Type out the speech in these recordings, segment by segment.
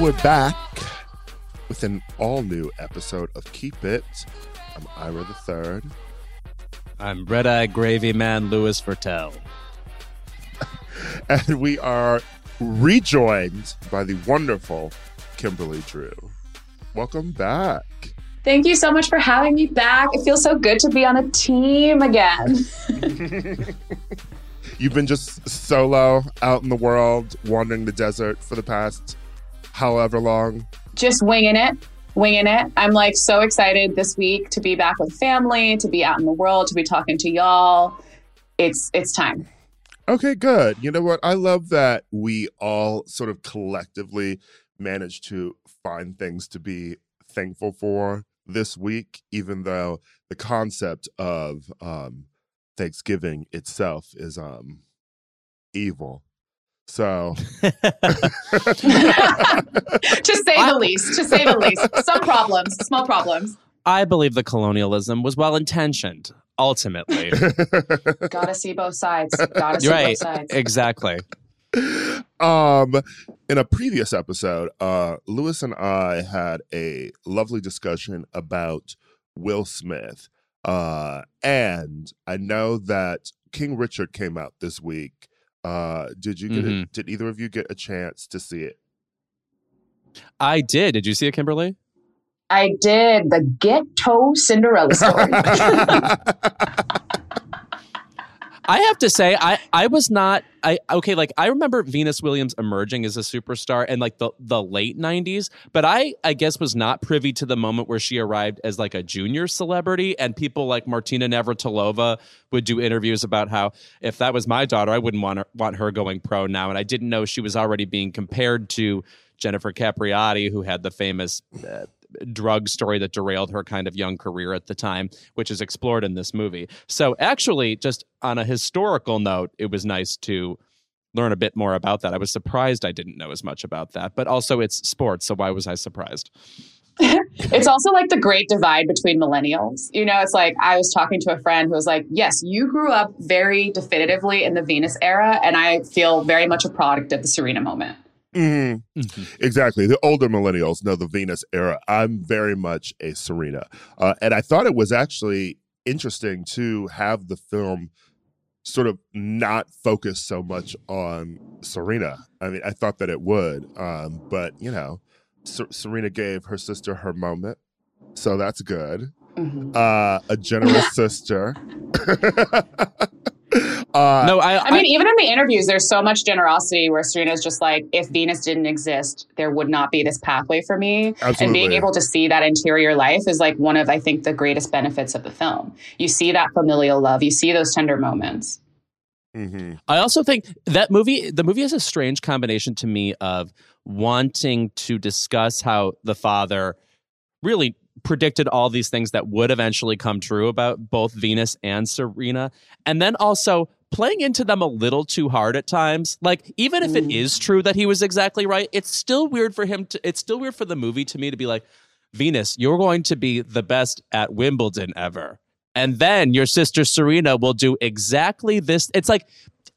And we're back with an all new episode of Keep It. I'm Ira the Third. I'm Red Eye Gravy Man Louis Virtel. And we are rejoined by the wonderful Kimberly Drew. Welcome back. Thank you so much for having me back. It feels so good to be on a team again. You've been just solo out in the world, wandering the desert for the past however long. Just winging it, winging it. I'm like so excited this week to be back with family, to be out in the world, to be talking to y'all. It's it's time. Okay, good. You know what? I love that we all sort of collectively managed to find things to be thankful for this week, even though the concept of um, Thanksgiving itself is um, evil. So, to say the least, to say the least. Some problems, small problems. I believe the colonialism was well intentioned, ultimately. Gotta see both sides. Gotta see right. both sides. Exactly. um, in a previous episode, uh, Lewis and I had a lovely discussion about Will Smith. Uh, and I know that King Richard came out this week. Uh, did you get Mhm. it? Did either of you get a chance to see it? I did. Did you see it, Kimberly? I did the ghetto Cinderella story. I have to say, I I was not. I okay, like I remember Venus Williams emerging as a superstar in like the the late '90s, but I I guess was not privy to the moment where she arrived as like a junior celebrity, and people like Martina Navratilova would do interviews about how if that was my daughter, I wouldn't want her, want her going pro now, and I didn't know she was already being compared to Jennifer Capriati, who had the famous. Uh, drug story that derailed her kind of young career at the time, which is explored in this movie. So, actually, just on a historical note, it was nice to learn a bit more about that. I was surprised I didn't know as much about that, but also it's sports, so why was I surprised? it's also like the great divide between millennials. You know, it's like I was talking to a friend who was like, Yes, you grew up very definitively in the Venus era, and I feel very much a product of the Serena moment. Mhm. Exactly. The older millennials know the Venus era. I'm very much a Serena. Uh, and I thought it was actually interesting to have the film sort of not focus so much on Serena. I mean, I thought that it would. Um, but, you know, Ser- Serena gave her sister her moment. So that's good. Mhm. Uh, a generous sister. uh, no, I, I mean, even in the interviews, there's so much generosity where Serena's just like, if Venus didn't exist, there would not be this pathway for me. And being able to see that interior life is like one of, I think, the greatest benefits of the film. You see that familial love, you see those tender moments. mhm. I also think that movie, the movie has a strange combination to me of wanting to discuss how the father really predicted all these things that would eventually come true about both Venus and Serena, and then also playing into them a little too hard at times. Like, even if it mm. is true that he was exactly right, it's still weird for him to, it's still weird for the movie to me to be like, Venus, you're going to be the best at Wimbledon ever. And then your sister Serena will do exactly this. It's like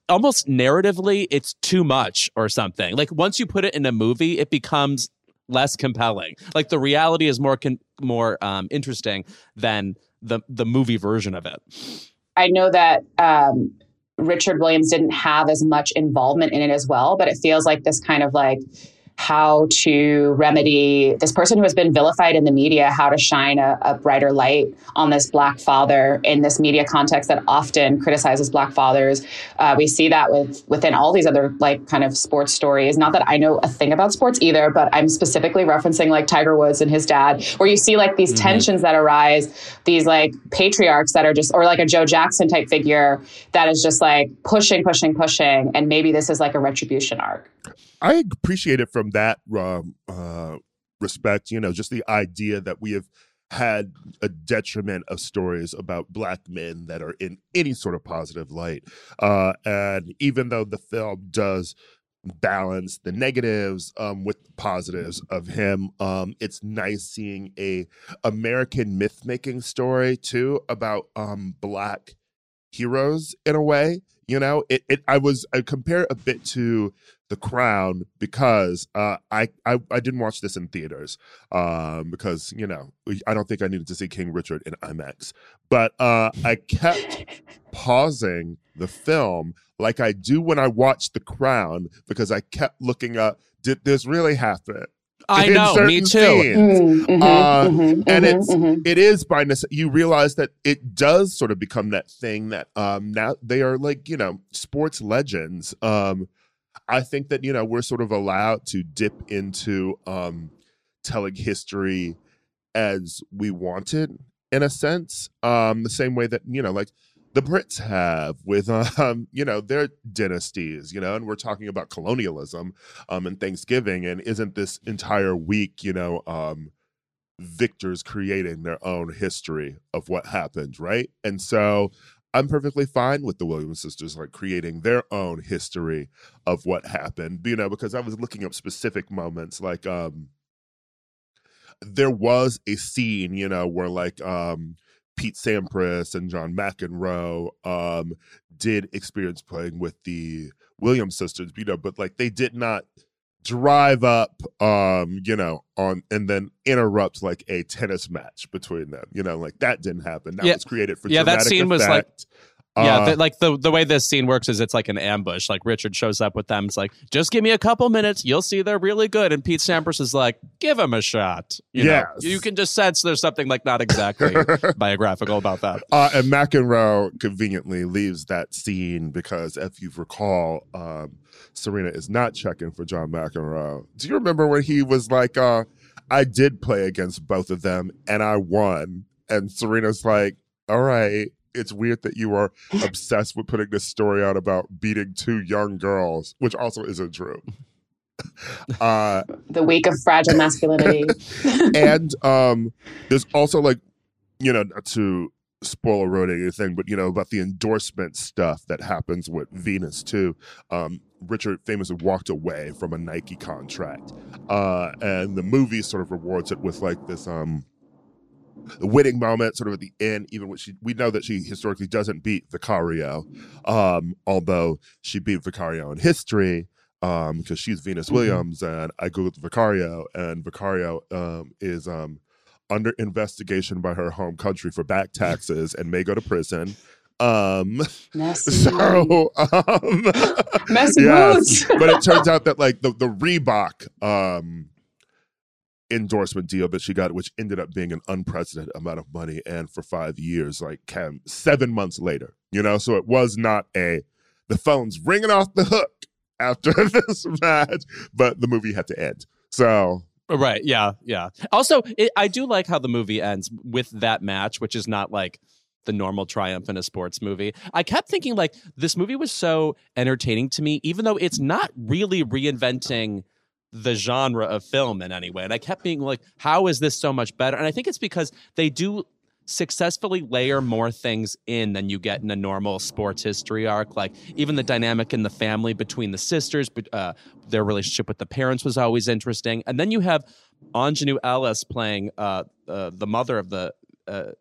almost narratively, it's too much or something. Like once you put it in a movie, it becomes less compelling. Like the reality is more con- more um, interesting than the the movie version of it. I know that um, Richard Williams didn't have as much involvement in it as well, but it feels like this kind of like how to remedy this person who has been vilified in the media, how to shine a, a, brighter light on this black father in this media context that often criticizes black fathers. Uh, we see that with within all these other like kind of sports stories. Not that I know a thing about sports either, but I'm specifically referencing like Tiger Woods and his dad, where you see like these mm-hmm. tensions that arise, these like patriarchs that are just, or like a Joe Jackson type figure that is just like pushing, pushing, pushing, and maybe this is like a retribution arc. I appreciate it from that um, uh, respect. You know, just the idea that we have had a detriment of stories about black men that are in any sort of positive light. Uh, and even though the film does balance the negatives um, with the positives of him, um, it's nice seeing a American myth making story too about um, black heroes in a way. You know, it, it I was I compare a bit to the Crown because uh, I, I, I didn't watch this in theaters um, because you know I don't think I needed to see King Richard in IMAX, but uh, I kept pausing the film like I do when I watch The Crown because I kept looking up. Did this really happen? I know, me too. Mm, mm-hmm, uh, mm-hmm, and mm-hmm, it's mm-hmm. it is by necessity. You realize that it does sort of become that thing that um now they are like you know sports legends. Um, I think that you know we're sort of allowed to dip into um, telling history as we wanted in a sense, um, the same way that you know, like the Brits have with um, you know their dynasties, you know, and we're talking about colonialism um, and Thanksgiving, and isn't this entire week, you know, um, victors creating their own history of what happened, right? And so I'm perfectly fine with the Williams sisters like creating their own history of what happened, you know, because I was looking up specific moments like um there was a scene, you know, where like um Pete Sampras and John McEnroe um did experience playing with the Williams sisters, you know, but like they did not drive up um you know on and then interrupt like a tennis match between them you know like that didn't happen that yeah. was created for yeah that scene effect. was like yeah, uh, the, like the the way this scene works is it's like an ambush. Like Richard shows up with them. It's like, just give me a couple minutes, you'll see they're really good. And Pete Sampras is like, give him a shot. You yes. know, you can just sense there's something like not exactly biographical about that. Uh, and McEnroe conveniently leaves that scene because, if you recall, um, Serena is not checking for John McEnroe. Do you remember when he was like, uh, I did play against both of them and I won? And Serena's like, all right it's weird that you are obsessed with putting this story out about beating two young girls, which also isn't true. Uh, the week of fragile masculinity. and um, there's also like, you know, not to spoil road anything, but you know, about the endorsement stuff that happens with Venus too. Um, Richard famously walked away from a Nike contract. Uh, and the movie sort of rewards it with like this um the winning moment sort of at the end, even when she we know that she historically doesn't beat Vicario, um, although she beat Vicario in history um, because she's Venus mm-hmm. Williams, and I googled Vicario, and Vicario um, is um, under investigation by her home country for back taxes and may go to prison. Um, Messy. so um, messy yes, but it turns out that like the the Reebok um endorsement deal that she got, which ended up being an unprecedented amount of money, and for five years, like came seven months later. You know, so it was not a the phone's ringing off the hook after this match, but the movie had to end. So right, yeah, yeah. Also, it, I do like how the movie ends with that match, which is not like the normal triumph in a sports movie. I kept thinking like this movie was so entertaining to me, even though it's not really reinventing the genre of film in any way. And I kept being like, how is this so much better? And I think it's because they do successfully layer more things in than you get in a normal sports history arc. Like even the dynamic in the family between the sisters, uh, their relationship with the parents was always interesting. And then you have Aunjanue Ellis playing uh, uh, the mother of the uh,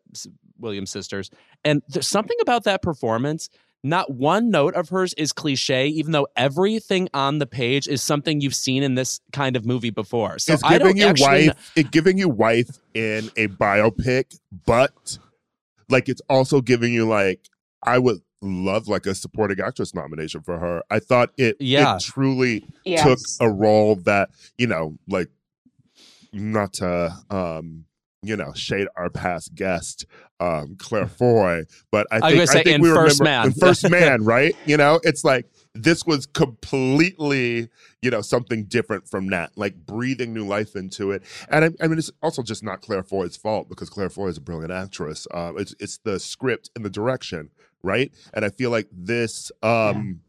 Williams sisters. And there's something about that performance not one note of hers is cliche, even though everything on the page is something you've seen in this kind of movie before. So it's giving you wife, it giving you wife in a biopic, but like it's also giving you like I would love like a supporting actress nomination for her. I thought it, Yeah. it truly Yes. took a role that you know, like not to um, you know shade our past guest um, Claire Foy, but I I think gonna say I think in we First remember Man. in First Man, right? You know, it's like this was completely you know something different from that, like breathing new life into it. And I, I mean, it's also just not Claire Foy's fault because Claire Foy is a brilliant actress. Uh, it's it's the script and the direction, right? And I feel like this um,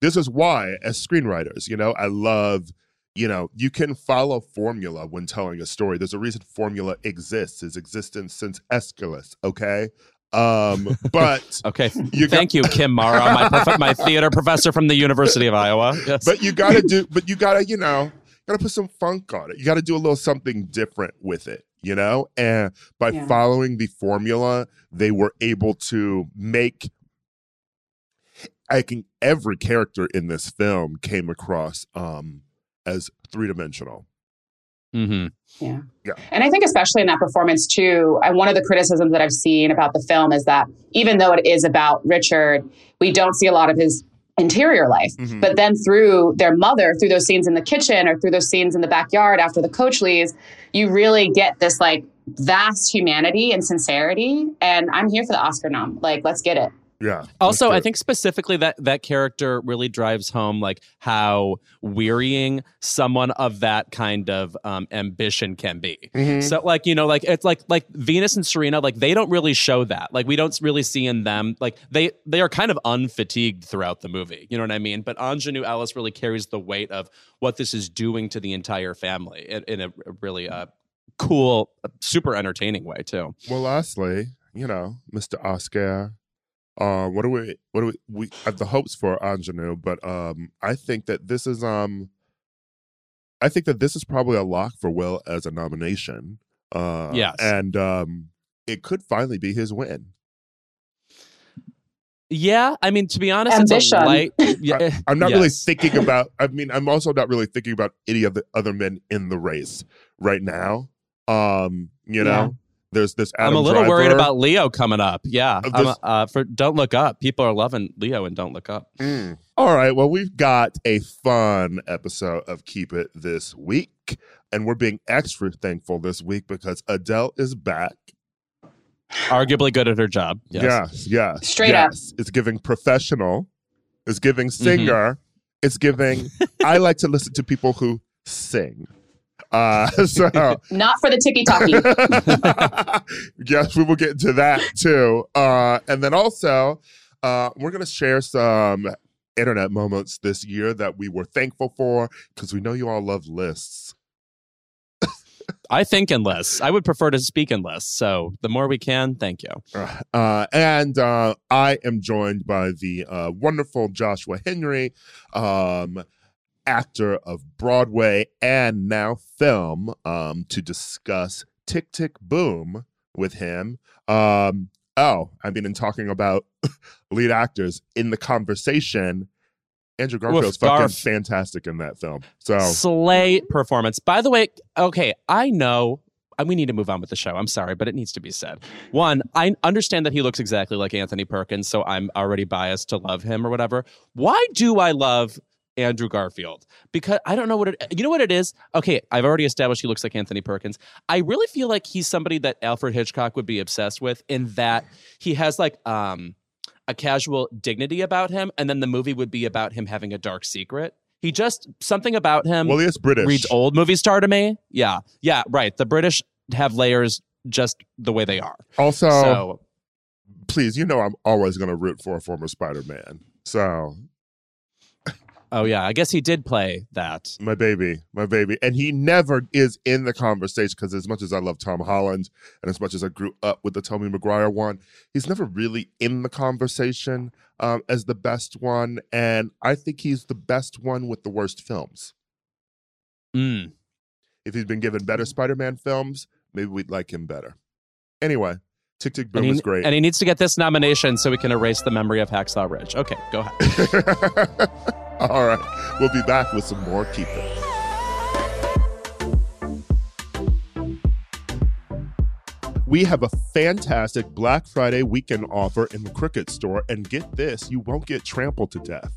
this is why, as screenwriters, you know, I love you know, you can follow formula when telling a story. There's a reason formula exists, is existence since Aeschylus, okay? Um, but Okay. You got- Thank you, Kim Mara, my prof- my theater professor from the University of Iowa. Yes. but you gotta do but you gotta, you know, gotta put some funk on it. You gotta do a little something different with it, you know? And by Yeah. following the formula, they were able to make I think every character in this film came across um as three dimensional. Mm-hmm. Yeah. Yeah. And I think especially in that performance too, and one of the criticisms that I've seen about the film is that even though it is about Richard, we don't see a lot of his interior life. Mhm. But then through their mother, through those scenes in the kitchen or through those scenes in the backyard after the coach leaves, you really get this like vast humanity and sincerity. And I'm here for the Oscar nom. Like, let's get it. Yeah. Also, I think specifically that that character really drives home like how wearying someone of that kind of um, ambition can be. Mhm. So, like you know, like it's like like Venus and Serena, like they don't really show that. Like we don't really see in them like they they are kind of unfatigued throughout the movie. You know what I mean? But Aunjanue Ellis really carries the weight of what this is doing to the entire family in, in a really uh, cool, super entertaining way too. Well, lastly, you know, Mr. Oscar, uh, what do we, what do we, we have the hopes for Aunjanue, but um, I think that this is, um, I think that this is probably a lock for Will as a nomination. Uh, Yes. and um, it could finally be his win. Yeah, I mean, to be honest, it's Ambition. a light. Yeah, I'm not really thinking about. I mean, I'm also not really thinking about any of the other men in the race right now. Um, you know, Yeah. There's this. Adam I'm a little worried about Leo coming up. Yeah, Uh, this- uh, for Don't Look Up. People are loving Leo and Don't Look Up. Mm. All right. Well, we've got a fun episode of Keep It this week. And we're being extra thankful this week because Adele is back. Arguably good at her job. Yes. Yes. Yes. Straight up. yes. It's giving professional, it's giving Mm-hmm. singer, it's giving. I like to listen to people who sing. Uh, so, Not for the ticky talkie. yes, we will get into that too. Uh, and then also, uh, we're going to share some internet moments this year that we were thankful for because we know you all love lists. I think in lists. I would prefer to speak in lists. So the more we can, thank you. Uh, and uh, I am joined by the uh, wonderful Joshua Henry, um, actor of Broadway and now film, um, to discuss Tick Tick Boom with him. Um, oh, I mean, in talking about lead actors in the conversation, Andrew Garfield's fucking fantastic in that film. So Slay performance. By the way, okay, I know uh, we need to move on with the show. I'm sorry, but it needs to be said. One, I understand that he looks exactly like Anthony Perkins, so I'm already biased to love him or whatever. Why do I love Andrew Garfield? Because I don't know what it you know what it is? Okay, I've already established he looks like Anthony Perkins. I really feel like he's somebody that Alfred Hitchcock would be obsessed with in that he has like um a casual dignity about him, and then the movie would be about him having a dark secret. He just something about him well, he is British. reads old movie star to me. Yeah, yeah, right. The British have layers just the way they are. Also, so please, you know I'm always going to root for a former Spider-Man. So Oh yeah, I guess he did play that. my baby, my baby. And he never is in the conversation because as much as I love Tom Holland and as much as I grew up with the Tommy Maguire one, he's never really in the conversation um, as the best one. And I think he's the best one with the worst films. Mm. If he's been given better Spider-Man films, maybe we'd like him better. Anyway, Tick Tick Boom he, is great. and he needs to get this nomination so we can erase the memory of Hacksaw Ridge. Okay, go ahead. All right. We'll be back with some more Keep we have a fantastic Black Friday weekend offer in the Crooked store. And get this, you won't get trampled to death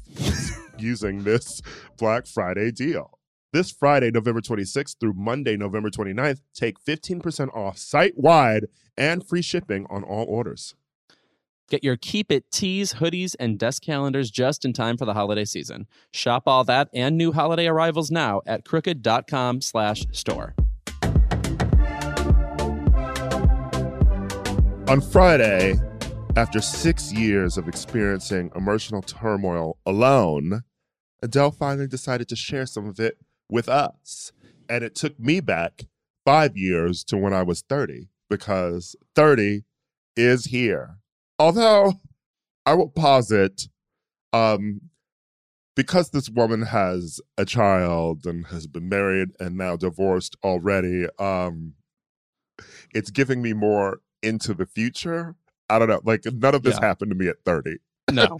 using this Black Friday deal. This Friday, November 26th through Monday, November 29th, take 15% off site wide and free shipping on all orders. Get your Keep It tees, hoodies, and desk calendars just in time for the holiday season. Shop all that and new holiday arrivals now at crooked.com slash store. On Friday, after six years of experiencing emotional turmoil alone, Adele finally decided to share some of it with us. And it took me back five years to when I was 30 because 30 is here. Although I will posit, um, because this woman has a child and has been married and now divorced already, um, it's giving me more into the future. I don't know. Like none of this Yeah. happened to me at 30. No.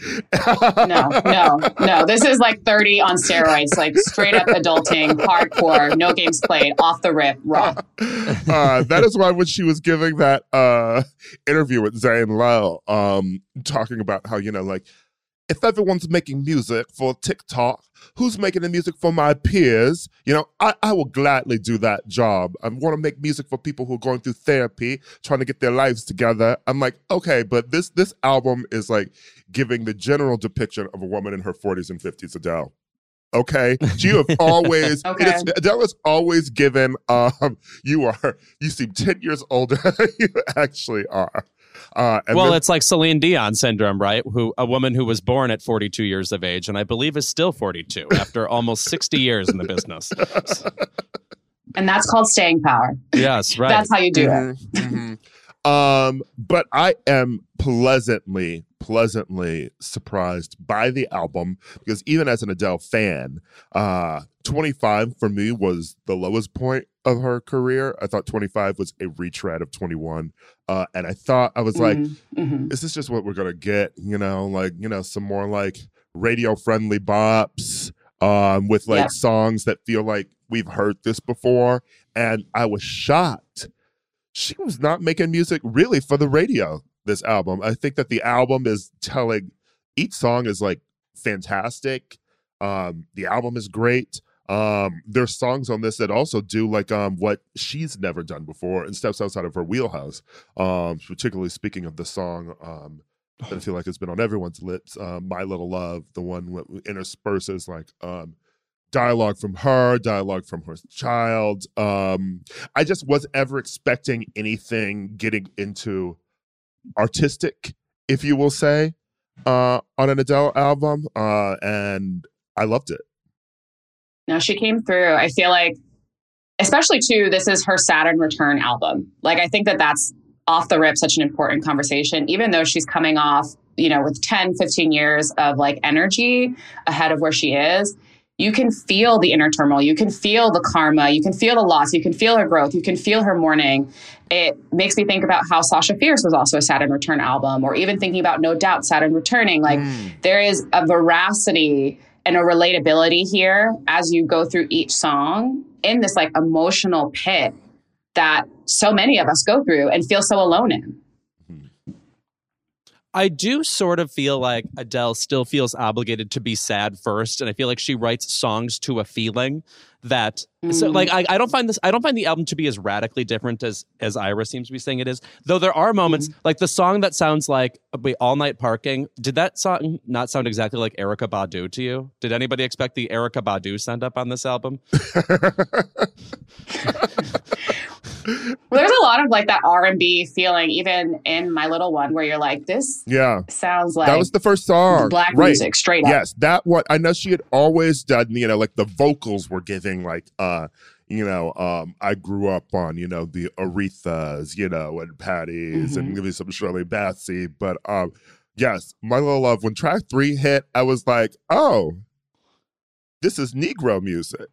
No, no, no. This is like 30 on steroids, like straight up adulting, hardcore, no games played, off the rip, raw. uh, that is why when she was giving that uh, interview with Zane Lowe, um, talking about how, you know, like, if everyone's making music for TikTok, who's making the music for my peers? You know, I, I will gladly do that job. I want to make music for people who are going through therapy, trying to get their lives together. I'm like, okay, but this this album is like giving the general depiction of a woman in her 40s and 50s, Adele. Okay, you have always Okay. it is, Adele has always given. Um, you are you seem ten years older than you actually are. Uh, and well, then- it's like Celine Dion syndrome, right? Who a woman who was born at 42 years of age and I believe is still 42 after almost 60 years in the business. And that's called staying power. Yes, right. That's how you do it. Mhm, mhm. Um, but I am pleasantly, pleasantly surprised by the album because even as an Adele fan, uh, 25 for me was the lowest point of her career. I thought 25 was a retread of 21. Uh, and I thought, I was like, Mhm, mhm. is this just what we're gonna get? You know, like you know, some more like radio friendly bops, um, with like Yeah. songs that feel like we've heard this before. And I was shocked. She was not making music really for the radio. This album, I think that the album is telling. Each song is like fantastic. Um, the album is great. Um, there's songs on this that also do like um what she's never done before and steps outside of her wheelhouse um, particularly speaking of the song um, I feel like it's been on everyone's lips, uh, "My Little Love," the one that intersperses like um, dialogue from her, dialogue from her child. Um, I just wasn't ever expecting anything getting into artistic, if you will say, uh, on an Adele album, uh, and I loved it. No, she came through. I feel like, especially too, this is her Saturn Return album. Like, I think that that's off the rip such an important conversation, even though she's coming off, you know, with 10, 15 years of like energy ahead of where she is. You can feel the inner turmoil. You can feel the karma. You can feel the loss. You can feel her growth. You can feel her mourning. It makes me think about how Sasha Fierce was also a Saturn Return album, or even thinking about No Doubt Saturn Returning. Like, mm. there is a veracity and a relatability here as you go through each song in this like emotional pit that so many of us go through and feel so alone in. Mm-hmm. I do sort of feel like Adele still feels obligated to be sad first, and I feel like she writes songs to a feeling that. So, Mm. like, I, I don't find this. I don't find the album to be as radically different as as Ira seems to be saying it is. Though there are moments like the song that sounds like wait, all night parking. Did that song not sound exactly like Erykah Badu to you? Did anybody expect the Erykah Badu send up on this album? Well, there's a lot of like that R&B feeling even in My Little One where you're like this Yeah, sounds like that was the first song. black right. music straight up. Yes, that one. I know she had always done. You know, like the vocals were giving like uh you know, um, I grew up on, you know, the Arethas, you know, and Patties and Mhm. maybe some Shirley Bassey. But um, yes, My Little Love, when track three hit, I was like, oh, this is Negro music.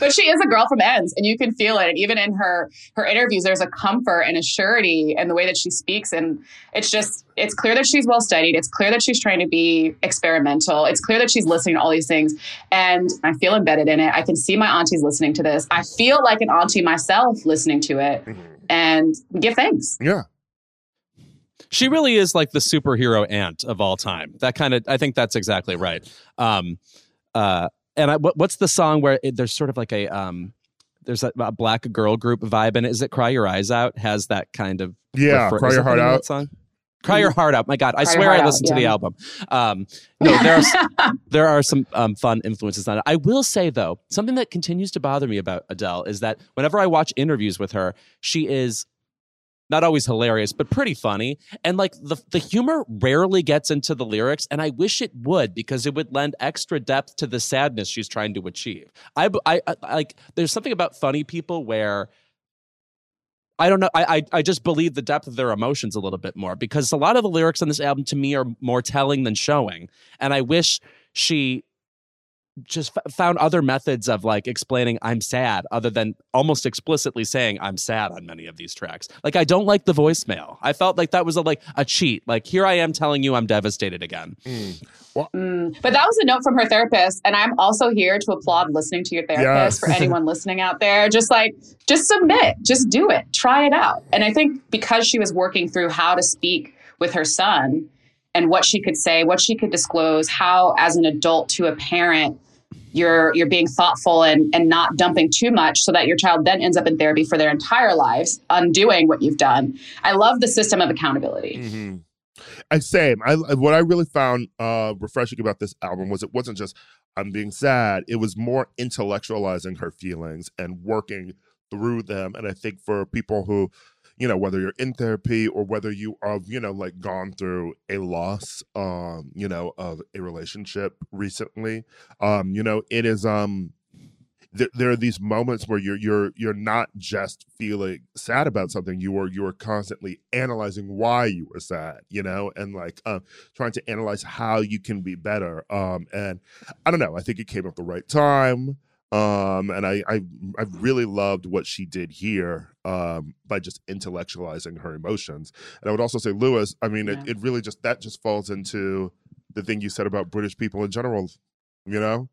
But she is a girl from ends and you can feel it. And even in her her interviews, there's a comfort and a surety in the way that she speaks. And it's just it's clear that she's well studied. It's clear that she's trying to be experimental. It's clear that she's listening to all these things. And I feel embedded in it. I can see my aunties listening to this. I feel like an auntie myself listening to it. and give thanks. Yeah. She really is like the superhero aunt of all time. That kind of, I think that's exactly right. Um, uh, and I, what, what's the song where it, there's sort of like a, um, there's a, a black girl group vibe in it. Is it "Cry Your Eyes Out"? Has that kind of Yeah. refer- Cry your heart out. song. Cry your heart out. My God, I Cry swear Heart I Out, listened to the album. Um, no, there's there are some um, fun influences on it. I will say though, something that continues to bother me about Adele is that whenever I watch interviews with her, she is not always hilarious, but pretty funny. And like the the humor rarely gets into the lyrics, and I wish it would because it would lend extra depth to the sadness she's trying to achieve. I I, I like there's something about funny people where. I don't know. I, I I just believe the depth of their emotions a little bit more because a lot of the lyrics on this album to me are more telling than showing, and I wish she just f- found other methods of like explaining I'm sad other than almost explicitly saying I'm sad on many of these tracks. Like I don't like the voicemail. I felt like that was a like a cheat. Like here I am telling you I'm devastated again. Mm. But that was a note from her therapist. And I'm also here to applaud listening to your therapist Yes. for anyone listening out there. Just like, just submit, just do it, try it out. And I think because she was working through how to speak with her son and what she could say, what she could disclose, how as an adult to a parent, you're you're being thoughtful and and not dumping too much so that your child then ends up in therapy for their entire lives undoing what you've done i love the system of accountability hmm I same. I what I really found uh refreshing about this album was it wasn't just I'm being sad. It was more intellectualizing her feelings and working through them. And I think for people who, you know, whether you're in therapy or whether you are, you know, like gone through a loss, um, you know, of a relationship recently, um, you know, it is um there, there are these moments where you're you're you're not just feeling sad about something you are you are constantly analyzing why you were sad you know and like um trying to analyze how you can be better um and i don't know i think it came at the right time um and i i i really loved what she did here um by just intellectualizing her emotions and i would also say lewis i mean Yeah. it, it really just that just falls into the thing you said about british people in general you know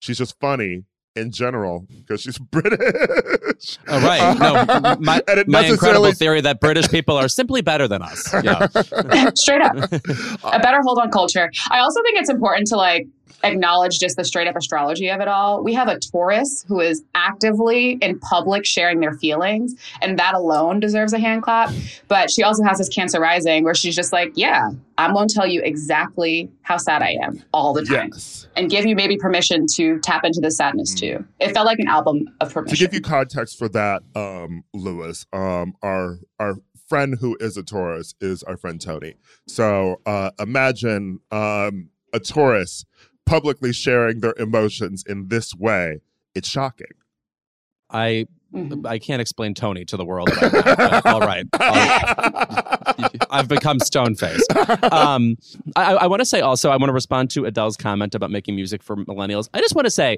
she's just funny in general because she's British. Oh, right. No, m- my, and my incredible theory that British people are simply better than us. Yeah. straight up a better hold on culture i also think it's important to like acknowledge just the straight up astrology of it all we have a taurus who is actively in public sharing their feelings and that alone deserves a hand clap but she also has this cancer rising where she's just like yeah i'm going to tell you exactly how sad i am all the time yes. and give you maybe permission to tap into the sadness too it felt like an album of permission. To give you context for that, um, Lewis, um, our our friend who is a Taurus is our friend Tony. So uh, imagine um, a Taurus publicly sharing their emotions in this way. It's shocking. I Mhm. I can't explain Tony to the world. Right now, all right. I'll- I've become stone faced. Um, I, I want to say also, I want to respond to Adele's comment about making music for millennials. I just want to say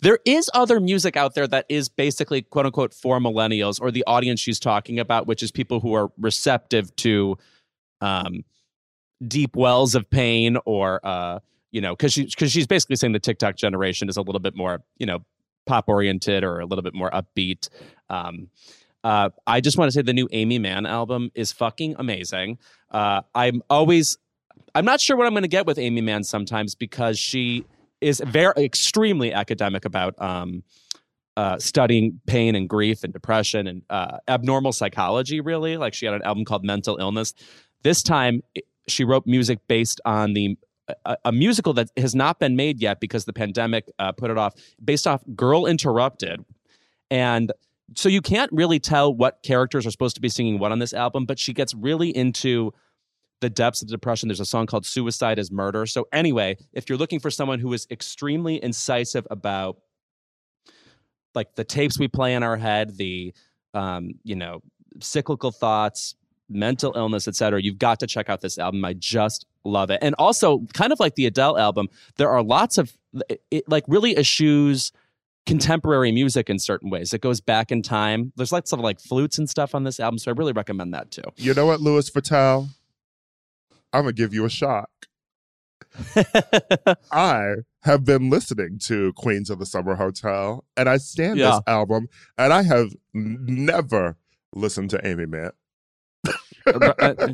there is other music out there that is basically quote unquote for millennials or the audience she's talking about, which is people who are receptive to um, deep wells of pain or, uh, you know, because she, cause she's basically saying the TikTok generation is a little bit more, you know, pop oriented or a little bit more upbeat. Um, uh, I just want to say the new Aimee Mann album is fucking amazing. Uh, I'm always, I'm not sure what I'm going to get with Aimee Mann sometimes because she is very extremely academic about um, uh, studying pain and grief and depression and uh, abnormal psychology. Really, like she had an album called Mental Illness. This time, it- she wrote music based on the a, musical that has not been made yet because the pandemic uh, put it off, based off Girl Interrupted, and so you can't really tell what characters are supposed to be singing what on this album. But she gets really into the depths of depression. There's a song called Suicide is Murder. So, anyway, if you're looking for someone who is extremely incisive about like the tapes we play in our head, the, um, you know, cyclical thoughts, mental illness, etc., you've got to check out this album. I just love it. And also, kind of like the Adele album, there are lots of, it, like really eschews contemporary music in certain ways. It goes back in time. There's lots of like flutes and stuff on this album. So, I really recommend that too. You know what, Louis Fatale? I'm gonna give you a shock. I have been listening to Queens of the Summer Hotel, and I stand Yeah. this album, and I have never listened to Aimee Mann. Uh, uh,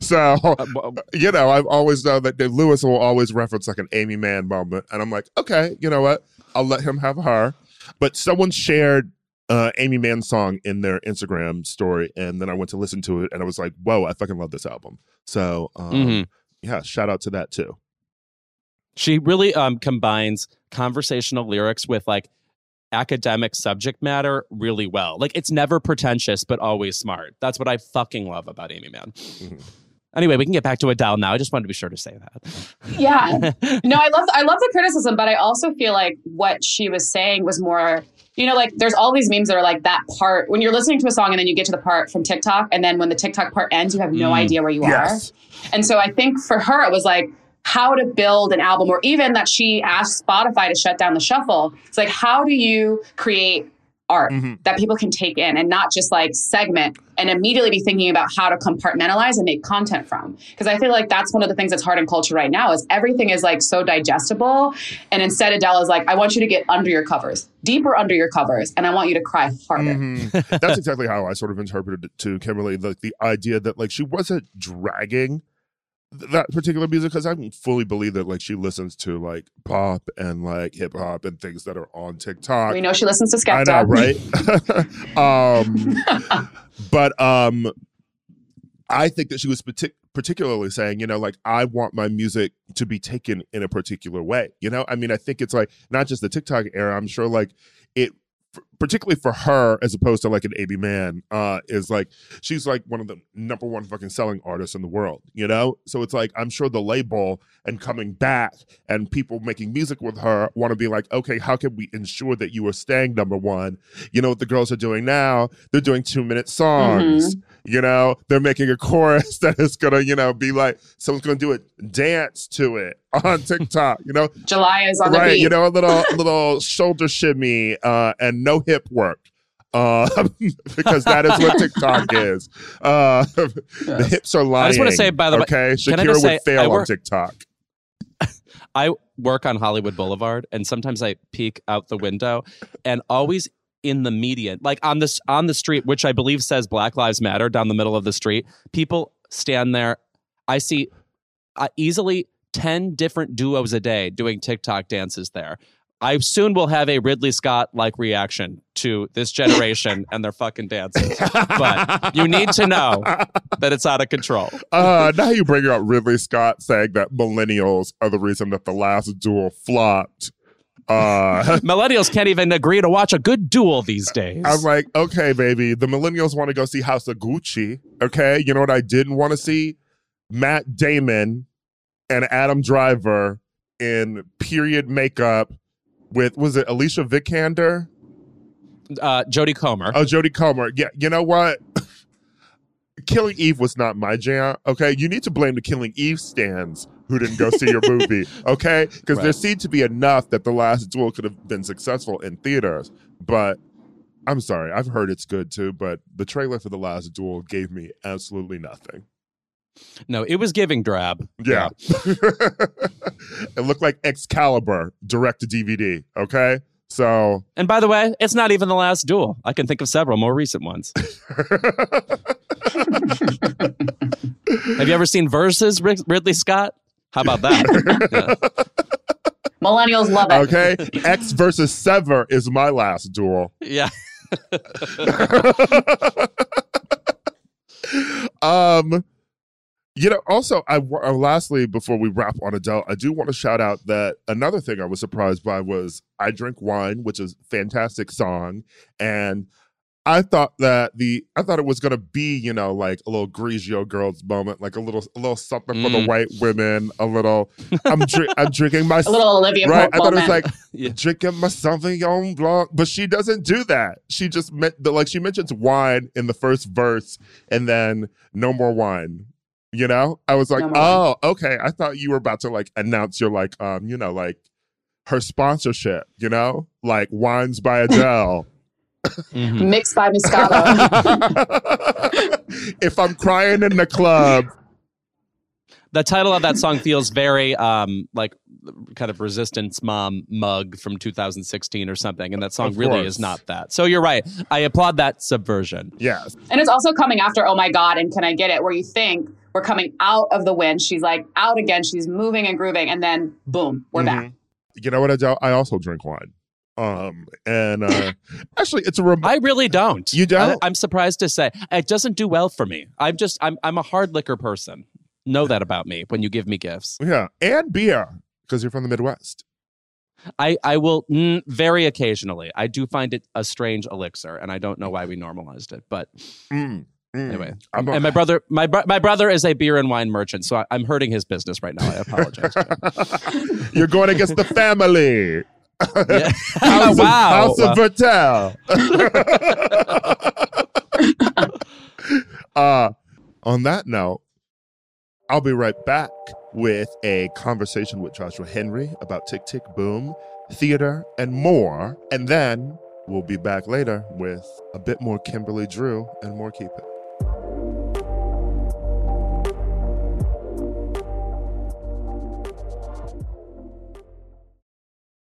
So uh, you know, I've always known that Dave Lewis will always reference like an Aimee Mann moment, and I'm like, okay, you know what? I'll let him have her. But someone shared uh, Aimee Mann's song in their Instagram story, and then I went to listen to it, and I was like, whoa, I fucking love this album. So um, mhm. yeah, shout out to that too. She really um, combines conversational lyrics with like academic subject matter really well. Like it's never pretentious, but always smart. That's what I fucking love about Aimee Mann. Mhm. Anyway, we can get back to Adele now. I just wanted to be sure to say that. Yeah. No, I love I love the criticism, but I also feel like what she was saying was more, you know, like there's all these memes that are like that part when you're listening to a song and then you get to the part from TikTok, and then when the TikTok part ends, you have no Mm. idea where you Yes. are. And so I think for her, it was like how to build an album, or even that she asked Spotify to shut down the shuffle. It's like how do you create art Mhm. that people can take in and not just like segment and immediately be thinking about how to compartmentalize and make content from because i feel like that's one of the things that's hard in culture right now is everything is like so digestible and instead adele is like i want you to get under your covers deeper under your covers and i want you to cry harder Mhm. That's exactly how I sort of interpreted it too, Kimberly. Like the idea that like she wasn't dragging th- that particular music because I fully believe that like she listens to like pop and like hip hop and things that are on TikTok. we know she listens to I know, right? um, but um, I think that she was partic- particularly saying, you know, like I want my music to be taken in a particular way. You know, I mean, I think it's like not just the TikTok era. I'm sure like Particularly for her, as opposed to like an Aimee Mann, uh, is like she's like one of the number one fucking selling artists in the world, you know. So it's like I'm sure the label and coming back and people making music with her want to be like, okay, how can we ensure that you are staying number one? You know what the girls are doing now? They're doing two minute songs. You know, they're making a chorus that is gonna, you know, be like someone's gonna do a dance to it on TikTok. You know, july is on the right? beat You know, a little little shoulder shimmy uh, and no hip work. Uh, because that is what TikTok is. Uh, the hips are lying. I just wanna say, by the way- okay, can I Shakira just would say, fail I on TikTok. I work on Hollywood Boulevard, and sometimes I peek out the window, and always in the median, like on this on the street, which I believe says Black Lives Matter down the middle of the street, people stand there. I see uh, easily ten different duos a day doing TikTok dances there. I soon will have a Ridley Scott like reaction to this generation and their fucking dances. But you need to know that it's out of control. Uh, now you bring up Ridley Scott saying that millennials are the reason that the last duel flopped. Uh, Millennials can't even agree to watch a good duel these days. I'm like, okay, baby, the millennials want to go see House of Gucci. Okay, you know what I didn't want to see? Matt Damon and Adam Driver in period makeup with was it Alicia Vikander? uh, Jodie Comer. Oh, Jodie Comer. Yeah, you know what? Killing Eve was not my jam. Okay, you need to blame the Killing Eve stands who didn't go see your movie. Okay, because there seemed to be enough that the last duel could have been successful in theaters. But I'm sorry, I've heard it's good too. But the trailer for the last duel gave me absolutely nothing. No, it was giving drab. Yeah, it looked like Excalibur direct to DVD. Okay, so And by the way, it's not even the last duel. I can think of several more recent ones. Have you ever seen Versus Rid- Ridley Scott? How about that? Yeah. millennials love it okay, Ecks versus Sever is my last duel. Yeah. um you know also i uh, lastly before we wrap on adele i do want to shout out that another thing i was surprised by was i drink wine which is a fantastic song and i thought that the i thought it was going to be you know like a little grigio girls moment like a little a little something for the Mm. white women a little i'm, dri- I'm drinking my a little olivia right Pope i thought it was like Yeah. drinking my Sauvignon Blanc, but she doesn't do that. She just meant the, like she mentions wine in the first verse, and then no more wine. You know, I was like, No more oh, okay. I thought you were about to like announce your like, um, you know, like her sponsorship. You know, like wines by Adele. Mhm. mixed by Moscato. if I'm crying in the club, the title of that song feels very um like kind of resistance mom mug from 2016 or something and that song really is not that so you're right i applaud that subversion Yes. And it's also coming after Oh My God and Can I Get It, where you think we're coming out of the wind. She's like out again. She's moving and grooving. And then boom, we're back. Mhm. You know what, Adele? I also drink wine. Um, and uh, actually, it's a rem- i really don't You don't? I, am surprised to say it doesn't do well for me i'm just i'm, I'm a hard liquor person know that about me when you give me gifts yeah, and beer because you're from the Midwest. i i will mm, very occasionally i do find it a strange elixir and i don't know why we normalized it but Mm, mm. anyway I'm a- and my brother my, bro- my brother is a beer and wine merchant so I, i'm hurting his business right now i apologize you're going against the family. Yeah. House of, wow House of Virtel. uh, on that note, I'll be right back with a conversation with Joshua Henry about Tick Tick Boom, theater, and more. And then we'll be back later with a bit more Kimberly Drew and more Keep It.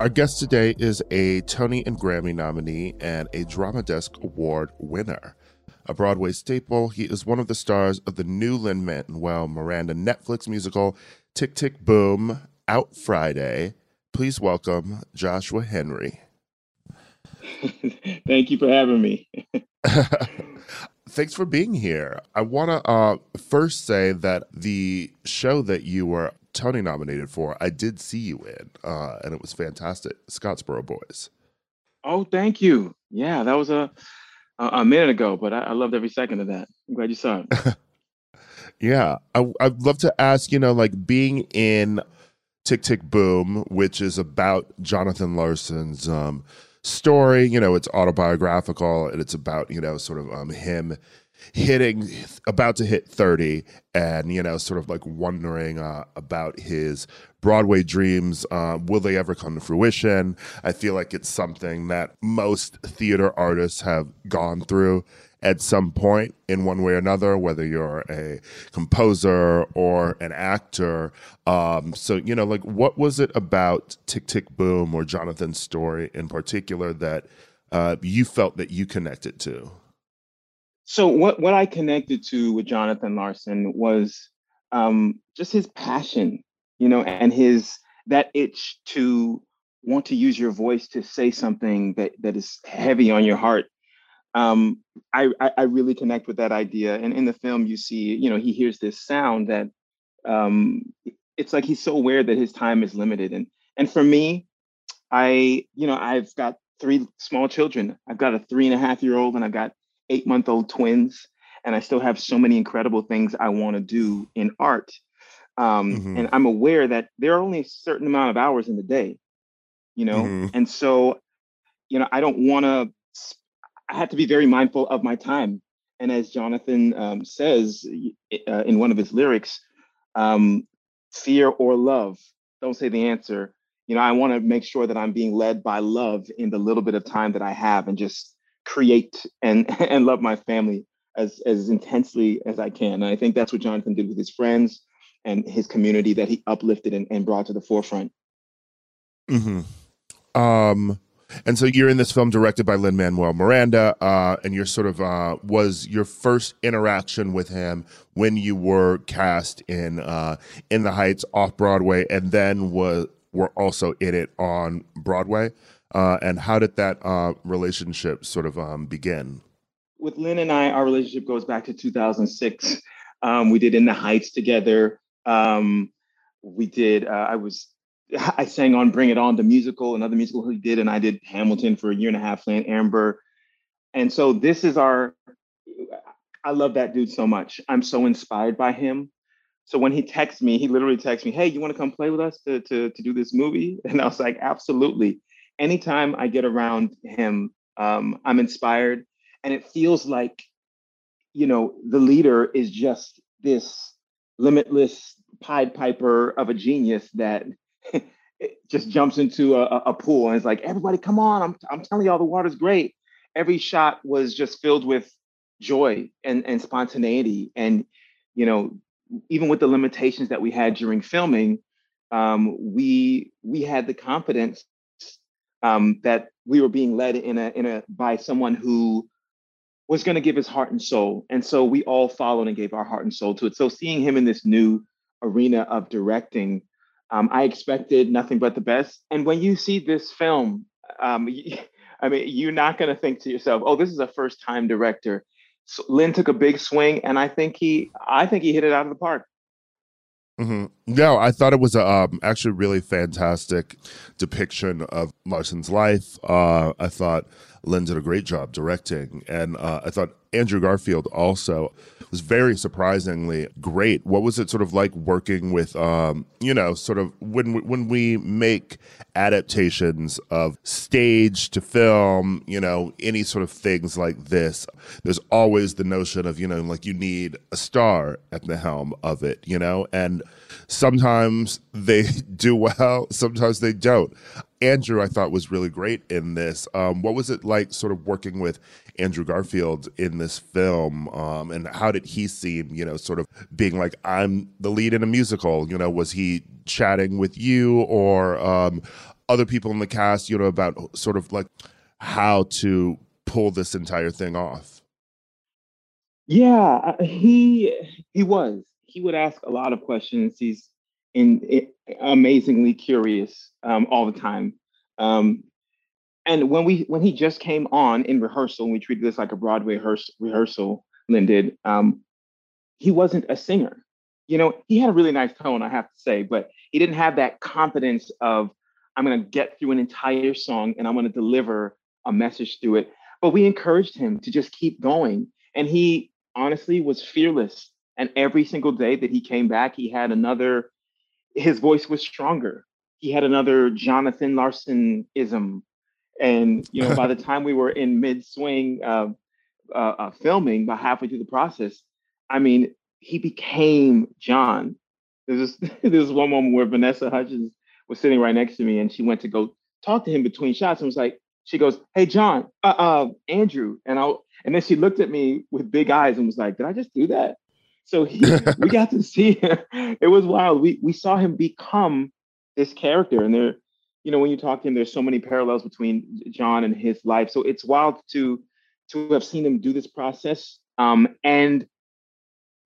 Our guest today is a Tony and Grammy nominee and a Drama Desk Award winner. A Broadway staple, he is one of the stars of the new Lin Manuel Miranda Netflix musical Tick Tick Boom, out Friday. Please welcome Joshua Henry. Thank you for having me. Thanks for being here. I want to uh, first say that the show that you were Tony nominated for, I did see you in, uh, and it was fantastic. Scottsboro Boys. Oh, thank you. Yeah, that was a a, a minute ago, but I, I loved every second of that. I'm glad you saw it. Yeah, I, I'd love to ask, you know, like being in Tick Tick Boom, which is about Jonathan Larson's um, story. You know, it's autobiographical and it's about, you know, sort of um, him hitting, about to hit 30 and, you know, sort of like wondering uh, about his Broadway dreams. Uh, will they ever come to fruition? I feel like it's something that most theater artists have gone through at some point in one way or another, whether you're a composer or an actor. Um, so, you know, like what was it about Tick Tick Boom or Jonathan's story in particular that uh, you felt that you connected to? So what what I connected to with Jonathan Larson was um, just his passion, you know, and his that itch to want to use your voice to say something that that is heavy on your heart. Um, I, I I really connect with that idea, and in the film you see, you know, he hears this sound that um, it's like he's so aware that his time is limited, and and for me, I you know I've got three small children. I've got a three and a half year old, and I've got eight month old twins. and I still have so many incredible things I want to do in art. Um, Mhm. And I'm aware that there are only a certain amount of hours in the day, you know, Mhm. and so, you know, I don't want to. I have to be very mindful of my time. And as Jonathan um, says uh, in one of his lyrics, um, fear or love, don't say the answer. You know, I want to make sure that I'm being led by love in the little bit of time that I have and just create and and love my family as as intensely as I can. And I think that's what Jonathan did with his friends and his community that he uplifted and, and brought to the forefront. hmm Um, and so you're in this film directed by Lin Manuel Miranda, uh, and you're sort of uh, was your first interaction with him when you were cast in uh, in the Heights off Broadway, and then was were also in it on Broadway. Uh, and how did that uh, relationship sort of um, begin? with Lin and I, our relationship goes back to 2006. Um, we did In the Heights together. Um, we did. Uh, I was. I sang on Bring It On, the musical, another musical he did, and I did Hamilton for a year and a half, playing Amber. And so this is our. I love that dude so much. I'm so inspired by him. So when he texts me, he literally texts me, "Hey, you want to come play with us to to to do this movie?" And I was like, "Absolutely." Anytime I get around him, um, I'm inspired and it feels like you know the leader is just this limitless pied piper of a genius that just jumps into a, a pool and it's like everybody come on I'm, I'm telling y'all the water's great. Every shot was just filled with joy and, and spontaneity and you know even with the limitations that we had during filming um, we we had the confidence um, that we were being led in a in a by someone who was going to give his heart and soul. And so we all followed and gave our heart and soul to it. So seeing him in this new arena of directing, um, I expected nothing but the best. And when you see this film, um, I mean, you're not going to think to yourself, "Oh, this is a first-time director." So Lin took a big swing, and I think he, I think he hit it out of the park. Hmm No, I thought it was a um, actually really fantastic depiction of Larson's life. Uh, I thought Lin did a great job directing, and uh, I thought Andrew Garfield also was very surprisingly great. What was it sort of like working with, um, you know, sort of when we, when we make adaptations of stage to film, you know, any sort of things like this, there's always the notion of, you know, like you need a star at the helm of it, you know, and sometimes they do well, sometimes they don't. Andrew, I thought was really great in this. Um, what was it like, sort of working with Andrew Garfield in this film, um, and how did he seem? You know, sort of being like, "I'm the lead in a musical." You know, was he chatting with you or um, other people in the cast? You know, about sort of like how to pull this entire thing off. Yeah, uh, he he was. He would ask a lot of questions. He's in, i amazingly curious um, all the time. Um, and when we when he just came on in rehearsal, we treated this like a Broadway rehears- rehearsal, Lin did. Um, he wasn't a singer. You know, he had a really nice tone, I have to say, but he didn't have that confidence of I'm going to get through an entire song and I'm going to deliver a message through it. But we encouraged him to just keep going, and he honestly was fearless. And every single day that he came back, he had another. His voice was stronger. He had another Jonathan Larson ism, and you know, by the time we were in mid swing uh, uh, uh, filming, by halfway through the process, I mean, he became John. There's this, there's one moment where Vanessa Hudgens was sitting right next to me, and she went to go talk to him between shots, and was like, she goes, "Hey, John, uh, uh, Andrew," and I, and then she looked at me with big eyes and was like, "Did I just do that?" So he, we got to see him. It was wild. We we saw him become this character, and there, you know, when you talk to him, there's so many parallels between John and his life. So it's wild to to have seen him do this process um, and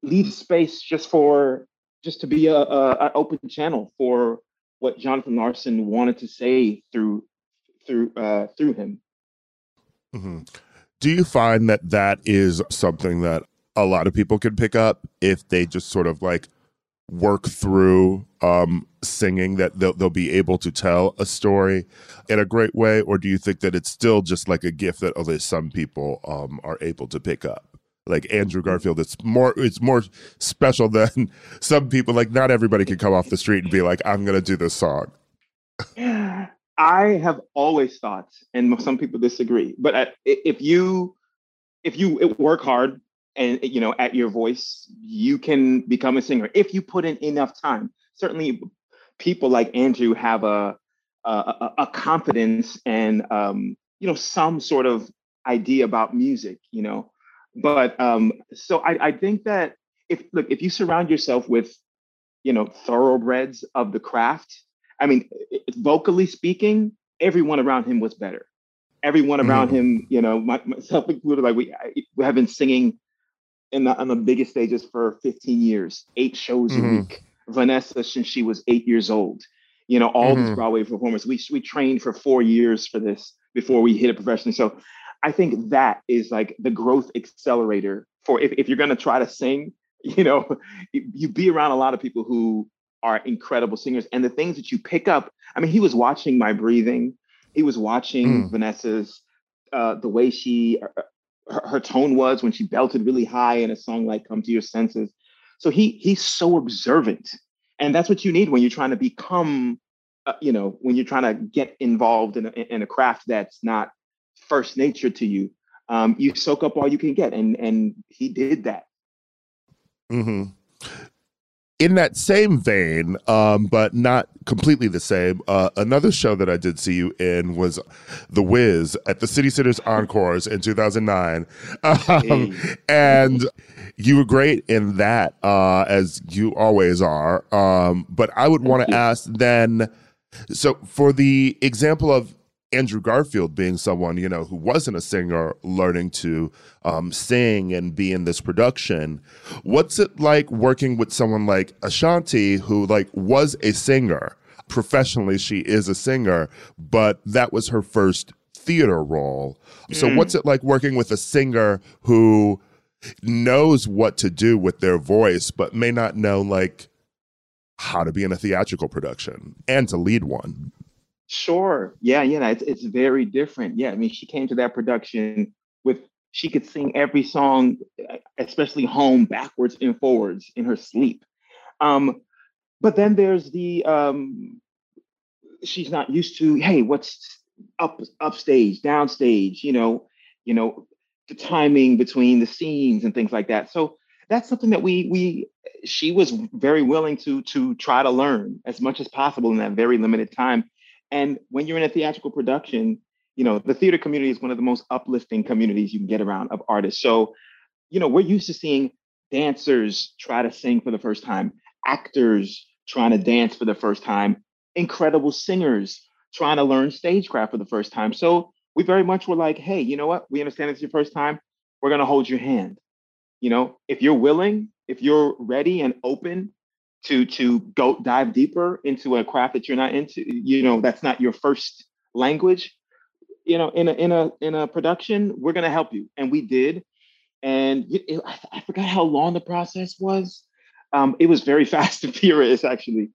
leave space just for just to be a, a, a open channel for what Jonathan Larson wanted to say through through uh, through him. hmm Do you find that that is something that a lot of people could pick up if they just sort of like work through um, singing that they'll, they'll be able to tell a story in a great way or do you think that it's still just like a gift that only some people um, are able to pick up like Andrew Garfield. It's more it's more special than some people. Like not everybody can come off the street and be like, I'm gonna do this song. I have always thought, and some people disagree, but if you if you work hard and you know at your voice, you can become a singer if you put in enough time. Certainly, people like Andrew have a a, a confidence and um, you know some sort of idea about music, you know. But um, so I, I think that if look if you surround yourself with you know thoroughbreds of the craft I mean, vocally speaking, everyone around him was better. Everyone around mm. him, you know, my, myself included, like we, I, we have been singing in the, on the biggest stages for 15 years, eight shows mm. a mm-hmm. week. Vanessa since she was eight years old. You know, all mm. these mm-hmm. Broadway performers. We we trained for four years for this before we hit it professionally. So I think that is like the growth accelerator for if, if you're going to try to sing, you know, you be around a lot of people who are incredible singers. And the things that you pick up, I mean, he was watching my breathing. He was watching mm. Vanessa's, uh, the way she, uh, her, her, tone was when she belted really high in a song like Come to Your Senses. So he he's so observant. And that's what you need when you're trying to become, uh, you know, when you're trying to get involved in a, in a craft that's not first nature to you. Um, you soak up all you can get. And, and he did that. Mm-hmm in that same vein, um, but not completely the same, uh, another show that I did see you in was The Wiz at the City Center Encores in 2009. Um, and you were great in that, uh, as you always are. Um, but I would want to ask then so, for the example of Andrew Garfield being someone, you know, who wasn't a singer learning to um, sing and be in this production. What's it like working with someone like Ashanti, who like was a singer? Professionally, she is a singer, but that was her first theater role. So, mm. what's it like working with a singer who knows what to do with their voice, but may not know like how to be in a theatrical production and to lead one? Sure. Yeah, yeah. It's it's very different. Yeah. I mean, she came to that production with she could sing every song, especially home, backwards and forwards in her sleep. Um, but then there's the um she's not used to, hey, what's up upstage, downstage, you know, you know, the timing between the scenes and things like that. So that's something that we we she was very willing to to try to learn as much as possible in that very limited time and when you're in a theatrical production, you know, the theater community is one of the most uplifting communities you can get around of artists. So, you know, we're used to seeing dancers try to sing for the first time, actors trying to dance for the first time, incredible singers trying to learn stagecraft for the first time. So we very much were like, hey, you know what? We understand it's your first time. We're going to hold your hand. You know, if you're willing, if you're ready and open to to go dive deeper into a craft that you're not into you know that's not your first language you know in a in a in a production we're going to help you and we did and it, I, forgot how long the process was um it was very fast and furious actually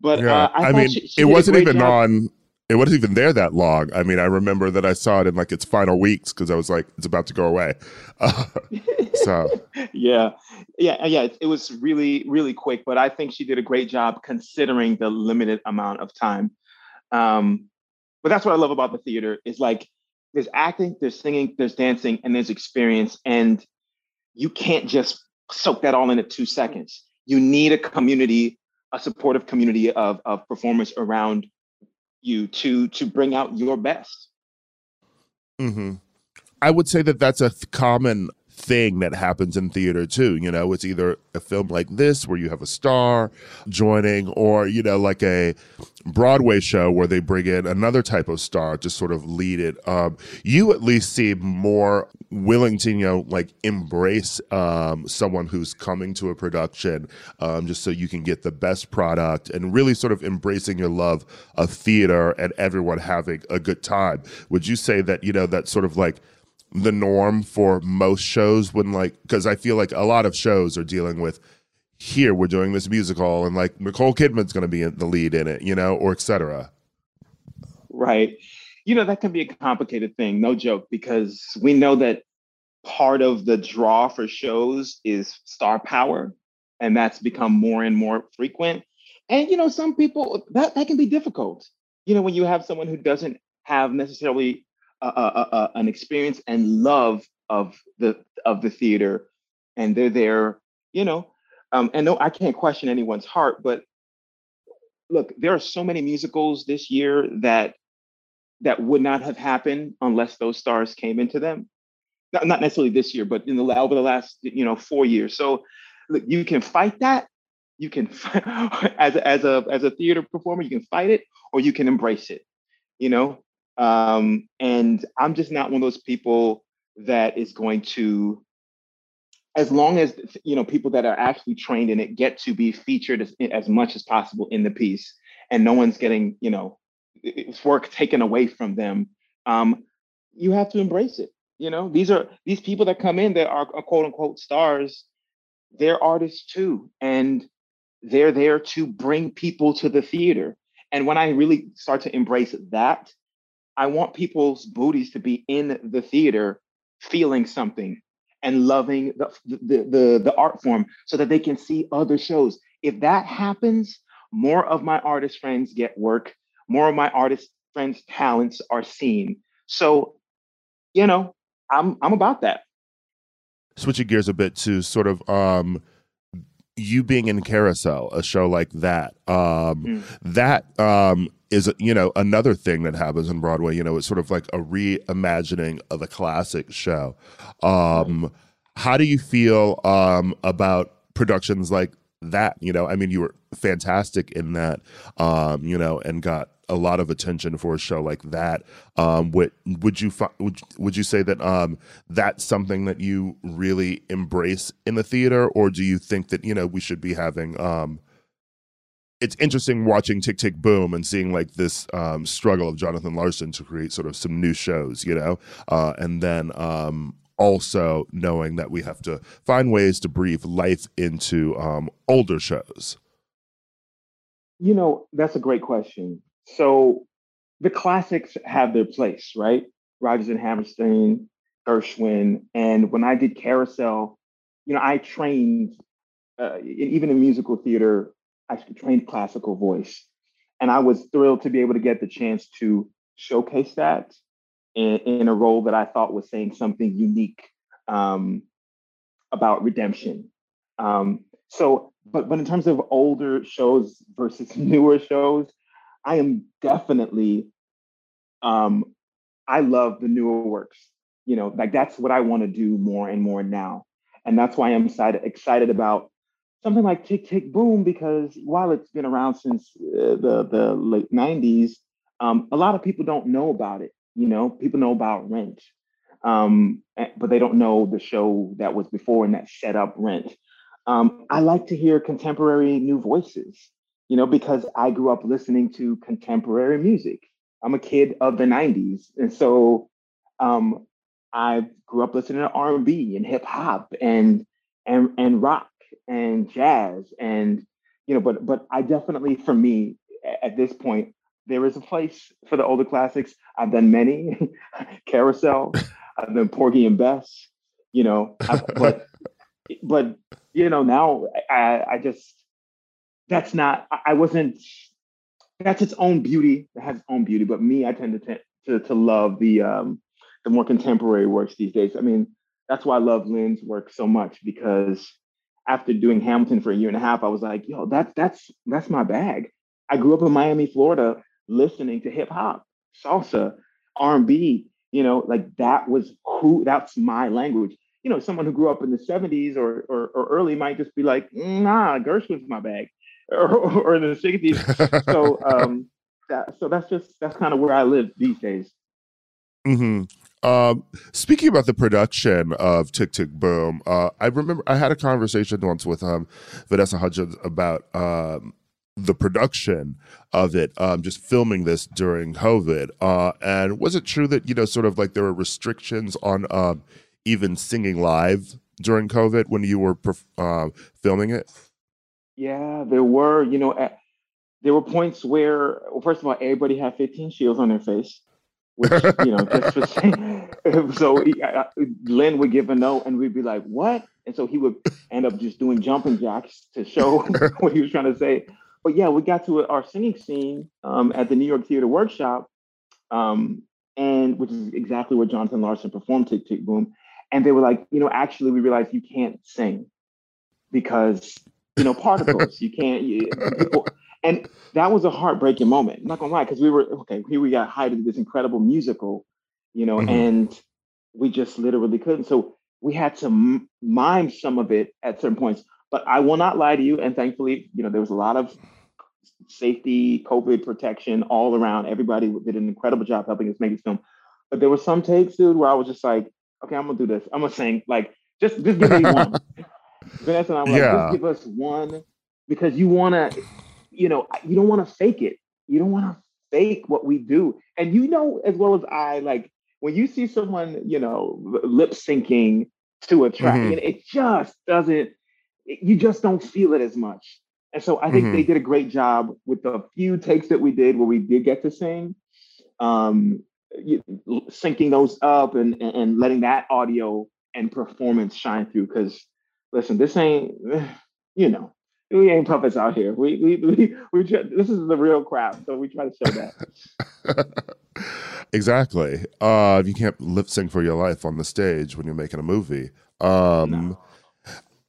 but yeah. uh, I, I mean she, she it wasn't even job. on it wasn't even there that long. I mean, I remember that I saw it in like its final weeks because I was like, it's about to go away. Uh, so yeah, yeah, yeah. It, was really, really quick, but I think she did a great job considering the limited amount of time. Um, but that's what I love about the theater is like there's acting, there's singing, there's dancing, and there's experience, and you can't just soak that all in into two seconds. You need a community, a supportive community of of performers around you to to bring out your best. Mm-hmm. I would say that that's a th- common thing that happens in theater too. You know, it's either a film like this where you have a star joining, or, you know, like a Broadway show where they bring in another type of star to sort of lead it. Um, you at least seem more willing to, you know, like embrace um, someone who's coming to a production um, just so you can get the best product and really sort of embracing your love of theater and everyone having a good time. Would you say that, you know, that sort of like the norm for most shows when like because I feel like a lot of shows are dealing with here we're doing this musical and like Nicole Kidman's going to be the lead in it, you know, or etc. Right. You know that can be a complicated thing, no joke, because we know that part of the draw for shows is star power, and that's become more and more frequent. And you know, some people that that can be difficult. You know, when you have someone who doesn't have necessarily an experience and love of the of the theater, and they're there, you know. Um, and no, I can't question anyone's heart, but look, there are so many musicals this year that that would not have happened unless those stars came into them. Not, not necessarily this year, but in the over the last you know four years. So look, you can fight that. You can as as a as a theater performer, you can fight it or you can embrace it. You know, um, and I'm just not one of those people that is going to as long as you know people that are actually trained in it get to be featured as, as much as possible in the piece and no one's getting you know work taken away from them um, you have to embrace it you know? These are these people that come in that are, are quote unquote stars they're artists too and they're there to bring people to the theater. And when i really start to embrace that i want people's booties to be in the theater feeling something and loving the, the, the, the art form so that they can see other shows if that happens more of my artist friends get work more of my artist friends' talents are seen. So, you know, I'm I'm about that. Switching gears a bit to sort of um you being in Carousel, a show like that, um, mm. that um, is you know another thing that happens in Broadway. You know, it's sort of like a reimagining of a classic show. Um, how do you feel um, about productions like that? You know, I mean, you were fantastic in that, um, you know, and got a lot of attention for a show like that. Um, would would you would would you say that um, that's something that you really embrace in the theater, or do you think that you know we should be having? Um, it's interesting watching Tick Tick Boom and seeing like this um, struggle of Jonathan Larson to create sort of some new shows, you know, uh, and then um, also knowing that we have to find ways to breathe life into um, older shows. You know, that's a great question. So the classics have their place, right? Rodgers and Hammerstein, Gershwin, and when I did Carousel, you know, I trained uh, even in musical theater. I trained classical voice, and I was thrilled to be able to get the chance to showcase that in, in a role that I thought was saying something unique um, about redemption. Um, so, but but in terms of older shows versus newer shows, I am definitely um I love the newer works. You know, like that's what I want to do more and more now. And that's why I'm excited excited about something like Tick Tick Boom because while it's been around since uh, the the late 90s, um, a lot of people don't know about it. You know, people know about Rent, um, but they don't know the show that was before and that set up Rent. Um, I like to hear contemporary new voices you know, because I grew up listening to contemporary music. I'm a kid of the 90s. And so um, I grew up listening to R&B and hip hop and and and rock and jazz and you know but but I definitely for me at this point there is a place for the older classics. I've done many Carousel, I've done Porgy and Bess, you know, I, but but you know now I I just that's not I wasn't that's its own beauty. It has its own beauty. But me, I tend to to to love the um the more contemporary works these days. I mean, that's why I love Lin's work so much because after doing Hamilton for a year and a half, I was like, yo, that's that's that's my bag. I grew up in Miami, Florida, listening to hip hop, salsa, R&B, you know, like that was who that's my language. You know, someone who grew up in the 70s or or, or early might just be like, nah, Gershwin's my bag. Or, or in the 60s. so um, that, so that's just that's kind of where I live these days. Hmm. Um, speaking about the production of Tick Tick Boom, uh, I remember I had a conversation once with um, Vanessa Hudgens about um, the production of it, um, just filming this during COVID. Uh, and was it true that you know, sort of like there were restrictions on um, even singing live during COVID when you were uh, filming it? Yeah, there were, you know, at, there were points where, well, first of all, everybody had 15 shields on their face. which you know just for saying, so he, Lin would give a note and we'd be like, "What?" And so he would end up just doing jumping jacks to show what he was trying to say. But yeah, we got to our singing scene um, at the New York Theater Workshop, um, and which is exactly where Jonathan Larson performed "Tick Tick Boom." And they were like, you know, actually, we realized you can't sing because you know particles. you can't. You, people, and that was a heartbreaking moment. I'm not gonna lie, because we were okay. Here we got hired to this incredible musical, you know, mm-hmm. and we just literally couldn't. So we had to m- mime some of it at certain points. But I will not lie to you, and thankfully, you know, there was a lot of safety, COVID protection all around. Everybody did an incredible job helping us make this film. But there were some takes, dude, where I was just like, okay, I'm gonna do this. I'm gonna sing. Like, just just give me one. Vanessa and I were yeah. like, just give us one because you wanna, you know, you don't want to fake it. You don't want to fake what we do. And you know as well as I, like when you see someone, you know, lip syncing to a track, mm-hmm. and it just doesn't. You just don't feel it as much. And so I think mm-hmm. they did a great job with the few takes that we did where we did get to sing. Um, syncing those up and, and letting that audio and performance shine through. Because listen, this ain't you know we ain't puppets out here. We we we, we try, this is the real crap, so we try to show that. exactly. Uh, you can't lip sync for your life on the stage when you're making a movie. Um, no.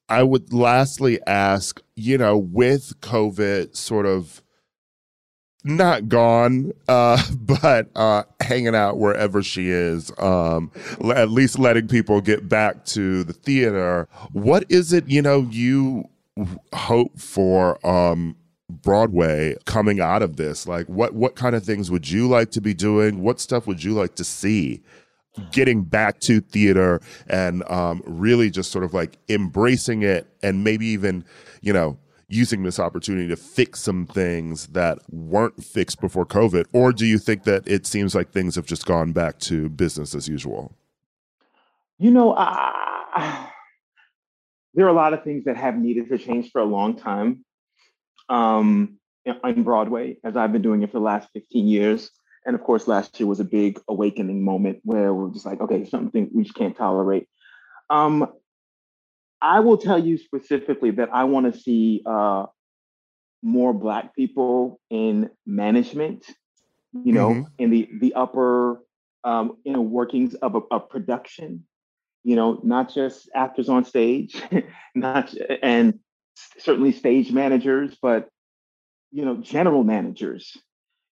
I would lastly ask, you know, with COVID sort of not gone, uh, but uh, hanging out wherever she is, um, at least letting people get back to the theater. What is it, you know, you hope for um, Broadway coming out of this? Like, what what kind of things would you like to be doing? What stuff would you like to see? Getting back to theater and um, really just sort of like embracing it, and maybe even, you know, using this opportunity to fix some things that weren't fixed before COVID? Or do you think that it seems like things have just gone back to business as usual? You know, there are a lot of things that have needed to change for a long time um, on Broadway, as I've been doing it for the last 15 years. And of course, last year was a big awakening moment where we're just like, okay, something we just can't tolerate. Um, I will tell you specifically that I want to see uh, more Black people in management. You know, mm-hmm. in the the upper um, you know workings of a, a production. You know, not just actors on stage, not and certainly stage managers, but you know, general managers.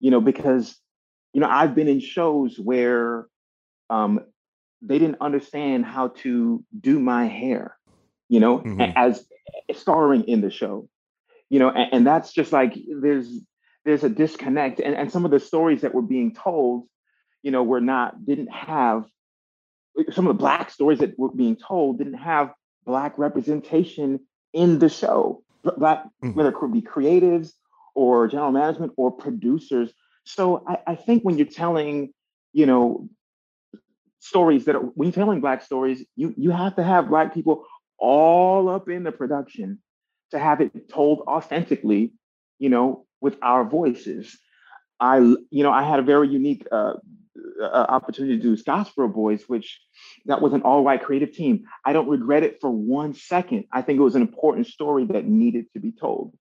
You know, because you know I've been in shows where um, they didn't understand how to do my hair you know, mm-hmm. as starring in the show, you know, and, and, that's just like there's there's a disconnect, and, and some of the stories that were being told, you know, were not didn't have some of the black stories that were being told didn't have black representation in the show, black mm-hmm. whether it could be creatives or general management or producers. So I, I think when you're telling, you know, stories that are when you're telling black stories, you you have to have black people all up in the production to have it told authentically, you know, with our voices. I, you know, I had a very unique uh, uh, opportunity to do Scottsboro Boys, which that was an all-white creative team. I don't regret it for one second. I think it was an important story that needed to be told.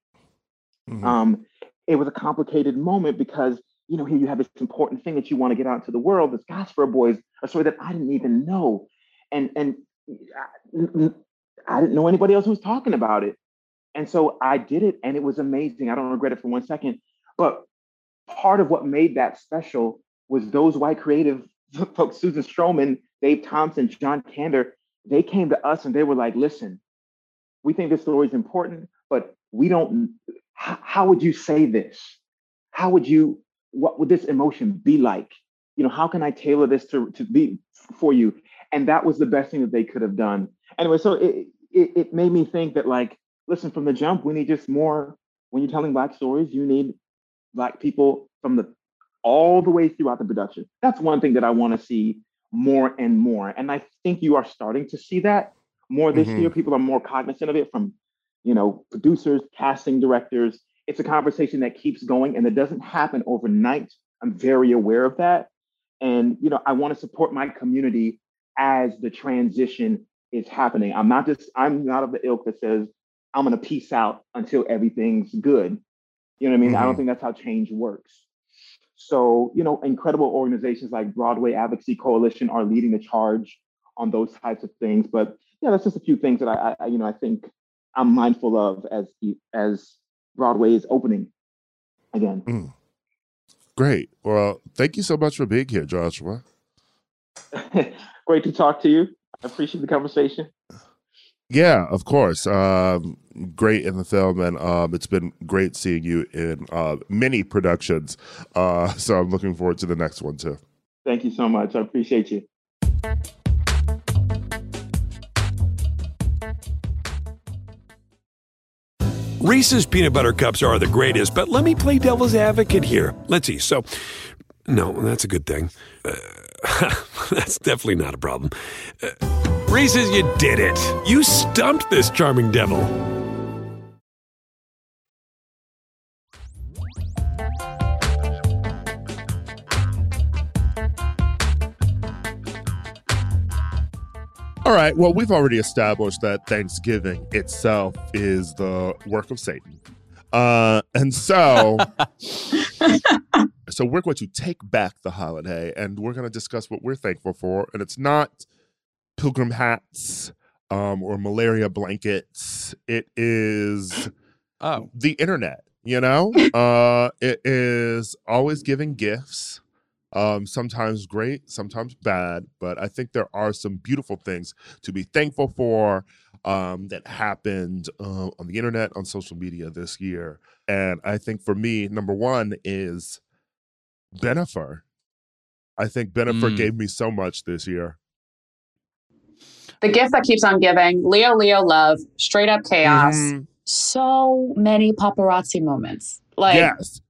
Mm-hmm. Um, it was a complicated moment because you know here you have this important thing that you want to get out to the world. The Scottsboro Boys, a story that I didn't even know, and and uh, I didn't know anybody else who was talking about it. And so I did it and it was amazing. I don't regret it for one second. But part of what made that special was those white creative folks, Susan Stroman, Dave Thompson, John Kander, they came to us and they were like, listen, we think this story is important, but we don't, how, how would you say this? How would you, what would this emotion be like? You know, how can I tailor this to, to be for you? And that was the best thing that they could have done anyway, so it, it, it made me think that like, listen, from the jump, we need just more. When you're telling black stories, you need black people from the all the way throughout the production. That's one thing that I want to see more and more. And I think you are starting to see that more this mm-hmm. year. People are more cognizant of it from, you know, producers, casting directors. It's a conversation that keeps going and it doesn't happen overnight. I'm very aware of that. And you know, I want to support my community as the transition is happening. I'm not just I'm not of the ilk that says I'm going to peace out until everything's good. You know what I mean? Mm-hmm. I don't mm-hmm. think that's how change works. So, you know, incredible organizations like Broadway Advocacy Coalition are leading the charge on those types of things. But yeah, that's just a few things that I, I you know, I think I'm mindful of as as Broadway is opening again. Mm. Great. Well, thank you so much for being here, Joshua. Great to talk to you. I appreciate the conversation. Yeah, of course. Um, great in the film, and um, it's been great seeing you in uh, many productions. Uh, so I'm looking forward to the next one too. Thank you so much. I appreciate you. Reese's peanut butter cups are the greatest, but let me play devil's advocate here. Let's see. So, no, that's a good thing. Uh, that's definitely not a problem. Uh, Reese's, you did it. You stumped this charming devil. All right. Well, we've already established that Thanksgiving itself is the work of Satan. Uh, and so, so we're going to take back the holiday and we're going to discuss what we're thankful for. And it's not pilgrim hats um, or malaria blankets. It is oh. the internet, you know? uh, it is always giving gifts. Um, sometimes great, sometimes bad, but I think there are some beautiful things to be thankful for um, that happened uh, on the internet, on social media this year. And I think for me, number one is Bennifer. I think Bennifer mm. gave me so much this year. The gift that keeps on giving, Leo Leo love, straight up chaos. Mm. So many paparazzi moments. Like Yes.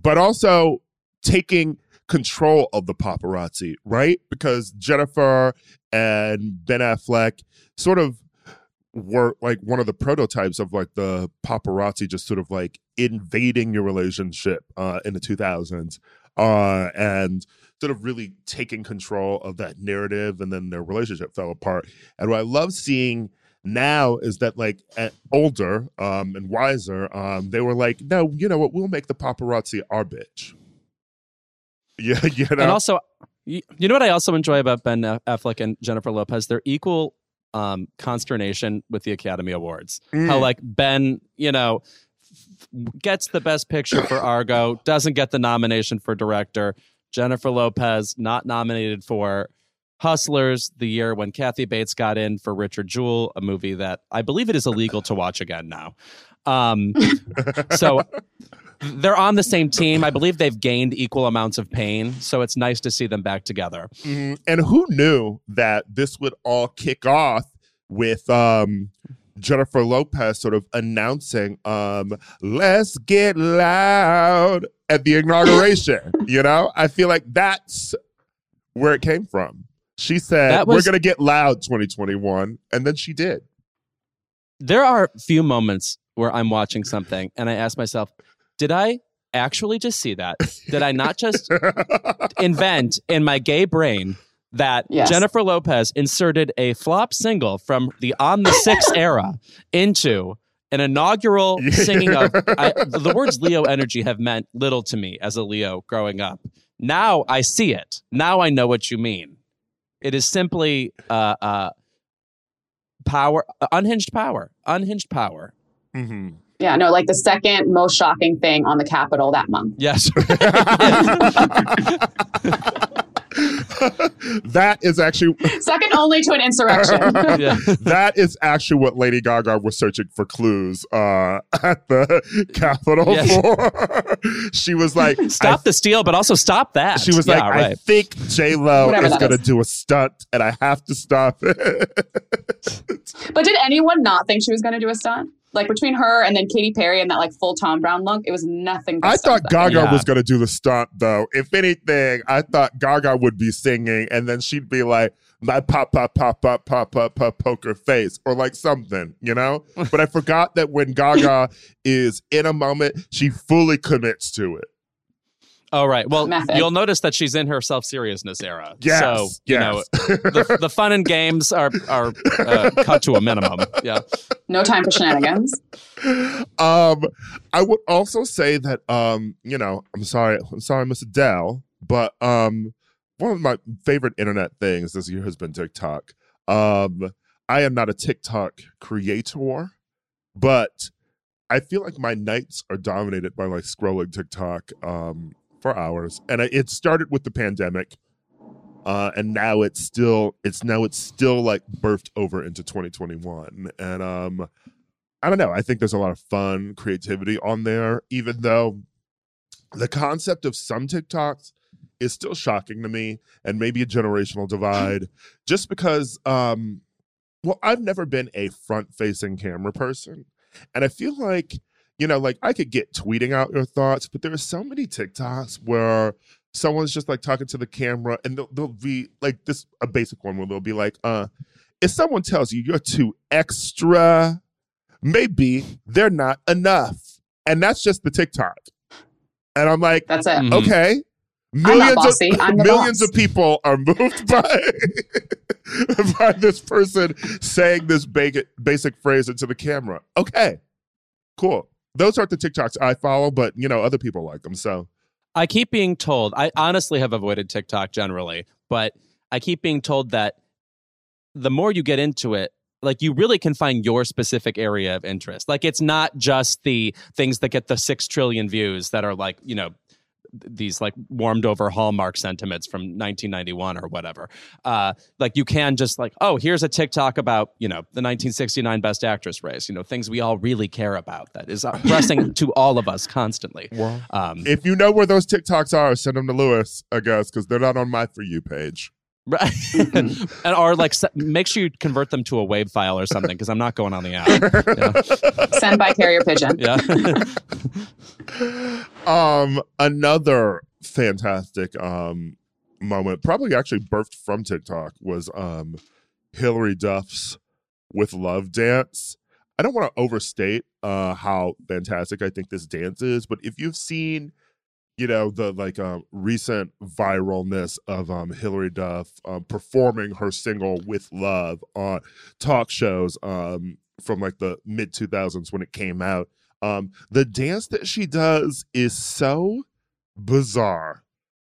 But also taking control of the paparazzi, right? Because Jennifer and Ben Affleck sort of were like one of the prototypes of like the paparazzi just sort of like invading your relationship uh, in the 2000s uh, and sort of really taking control of that narrative and then their relationship fell apart. And what i love seeing now is that like older um, and wiser um, they were like no you know what? We'll make the paparazzi our bitch. Yeah you know? and also you know what i also enjoy about ben affleck and jennifer lopez? They're equal um, consternation with the Academy Awards. Mm. How like Ben, you know, gets the best picture for Argo, doesn't get the nomination for director. Jennifer Lopez not nominated for Hustlers the year when Kathy Bates got in for Richard Jewell, a movie that I believe it is illegal to watch again now. Um, so they're on the same team. I believe they've gained equal amounts of pain. So it's nice to see them back together. Mm-hmm. And who knew that this would all kick off with um, Jennifer Lopez sort of announcing, um, let's get loud at the inauguration. you know, I feel like that's where it came from. She said, was, We're going to get loud 2021. And then she did. There are few moments where I'm watching something and I ask myself, did I actually just see that? Did I not just invent in my gay brain that yes. Jennifer Lopez inserted a flop single from the On the Six era into an inaugural singing of I, the words Leo energy have meant little to me as a Leo growing up. Now I see it. Now I know what you mean. It is simply uh, uh, power, unhinged power, unhinged power. Mm-hmm. Yeah, no, like the second most shocking thing on the Capitol that month. Yes. that is actually second only to an insurrection. yeah. That is actually what Lady Gaga was searching for clues uh, at the Capitol yes. for. she was like, "Stop the steal, but also stop that." She was yeah, like, right. "I think J Lo is going to do a stunt, and I have to stop it." but did anyone not think she was going to do a stunt? Like between her and then Katy Perry and that like full Thom Browne look, it was nothing. I thought Gaga yeah. was going to do the stunt though. If anything, I thought Gaga would be singing and then she'd be like, my pop, pop, pop, pop, pop, pop, pop, poker face or like something, you know? but I forgot that when Gaga is in a moment, she fully commits to it. Oh right. Well, Method. you'll notice that she's in her self seriousness era. Yes, So you know the, the fun and games are are uh, cut to a minimum. Yeah. No time for shenanigans. um, I would also say that um, you know, I'm sorry, I'm sorry, Miss Adele, but um, one of my favorite internet things this year has been TikTok. Um, I am not a TikTok creator, but I feel like my nights are dominated by like scrolling TikTok um for hours, and it started with the pandemic. Uh, and now it's still it's now it's still like birthed over into 2021 and um I don't know. I think there's a lot of fun, creativity on there, even though the concept of some TikToks is still shocking to me and maybe a generational divide just because um well, I've never been a front-facing camera person. And I feel like, you know, like I could get tweeting out your thoughts, but there are so many TikToks where someone's just like talking to the camera and they'll, they'll be like this a basic one where they'll be like, uh, if someone tells you you're too extra, maybe they're not enough. And that's just the TikTok. And I'm like, That's it. Mhm. okay. not Millions of millions boss. of people are moved by by this person saying this basic basic phrase into the camera. Okay, cool. Those aren't the TikToks I follow, but you know other people like them. So I keep being told, I honestly have avoided TikTok generally, but I keep being told that the more you get into it, like you really can find your specific area of interest. Like it's not just the things that get the 6 trillion views that are like, you know, these like warmed over hallmark sentiments from 1991 or whatever uh like you can just like oh here's a tiktok about you know the 1969 best actress race you know things we all really care about that is pressing to all of us constantly um if you know where those TikToks are, send them to Louis, I guess, because they're not on my for you page. Right. and or like se- make sure you convert them to a wave file or something because I'm not going on the app. Yeah. Send by carrier pigeon. Yeah. um another fantastic um moment probably actually birthed from tiktok was um Hilary Duff's with love dance i don't want to overstate uh how fantastic i think this dance is but if you've seen you know the like um recent viralness of um Hilary Duff um performing her single with love on talk shows um from like the mid 2000s when it came out. Um the dance that she does is so bizarre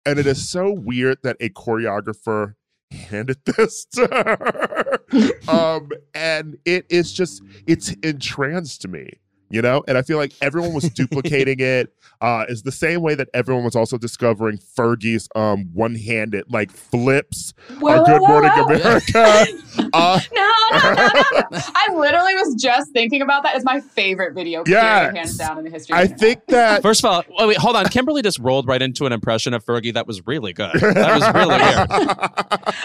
and it is so weird that a choreographer handed this to her. Um and it is just it's entranced me you know and i feel like everyone was duplicating it uh it's the same way that everyone was also discovering fergie's um one-handed like flips on good morning america uh No, no, no, no, no. I literally was just thinking about that. It's my favorite video, period, Yes. hands down in the history. of i internet. think that First of all, wait, wait, hold on. Kimberly just rolled right into an impression of Fergie that was really good. That was really weird.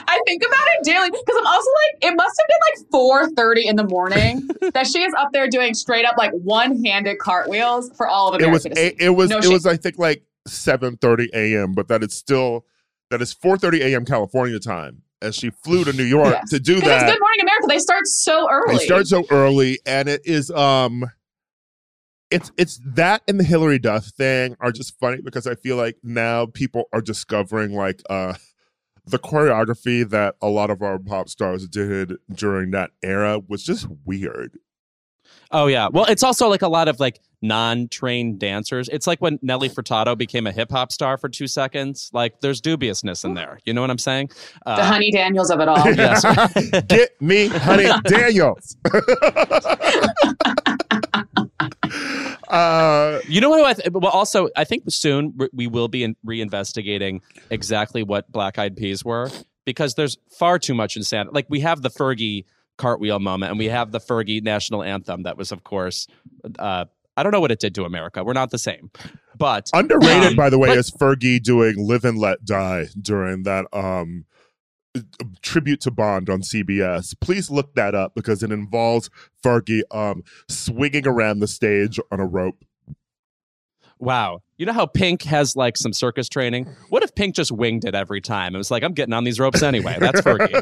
I think about it daily because I'm also like, it must have been like 4:30 in the morning that she is up there doing straight up like one-handed cartwheels for all of it was a, it was No it shame. was i think like 7:30 a.m but that it's still that is 4:30 a.m california time as she flew to new york Yes. to do that Good Morning America. They start so early. They start so early, and it is um, it's it's that and the Hilary Duff thing are just funny because I feel like now people are discovering like uh the choreography that a lot of our pop stars did during that era was just weird. Oh yeah. Well, it's also like a lot of like non-trained dancers. It's like when Nelly Furtado became a hip hop star for two seconds. Like there's dubiousness in there. You know what I'm saying? Uh, the Honey Daniels of it all. Yes. Get me, honey, Daniels. uh, You know what? I th- well, also, I think soon we- we will be in- reinvestigating exactly what Black Eyed Peas were because there's far too much insanity. Like we have the Fergie cartwheel moment, and we have the Fergie national anthem. That was, of course, uh, I don't know what it did to America. We're not the same, but underrated, um, by the way, but- is Fergie doing "Live and Let Die" during that um tribute to Bond on CBS. Please look that up because it involves Fergie um swinging around the stage on a rope. Wow. You know how Pink has like some circus training? What if Pink just winged it every time? It was like, I'm getting on these ropes anyway. That's Fergie.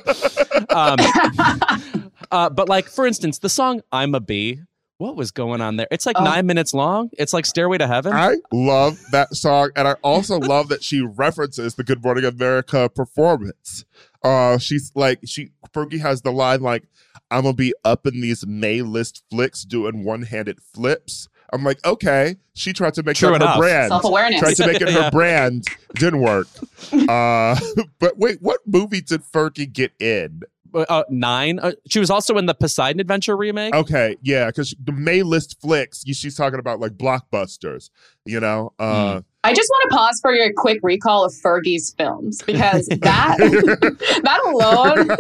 um, uh, but like, for instance, the song Imma Be. what was going on there? It's like Oh. nine minutes long. It's like Stairway to Heaven. I love that song, and I also love that she references the Good Morning America performance. Uh, she's like, she Fergie has the line like, "I'm gonna be up in these May list flicks doing one-handed flips." I'm like, okay, she tried to make True that her brand. Self-awareness. Tried to make it her brand, didn't work. Uh, but wait, what movie did Fergie get in? uh, nine. Uh, she was also in the Poseidon Adventure remake. Okay, yeah, because the May list flicks, you- she's talking about like blockbusters, you know. Uh, I just want to pause for your quick recall of Fergie's films because that that alone,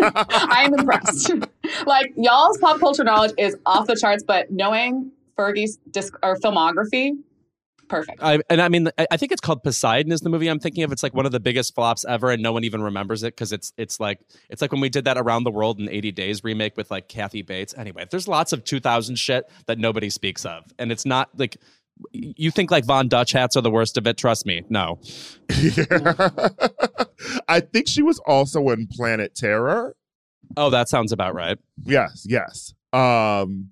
I am impressed. like y'all's pop culture knowledge is off the charts, but knowing Fergie's disc or filmography, perfect. I, and I mean, I I think it's called Poseidon. Is the movie I'm thinking of? It's like one of the biggest flops ever, and no one even remembers it because it's it's like it's like when we did that Around the World in 80 Days remake with like Kathy Bates. Anyway, there's lots of 2000 shit that nobody speaks of, and it's not like you think like Von Dutch hats are the worst of it. Trust me, no. I think she was also in Planet Terror. Oh, that sounds about right. Yes, yes. Um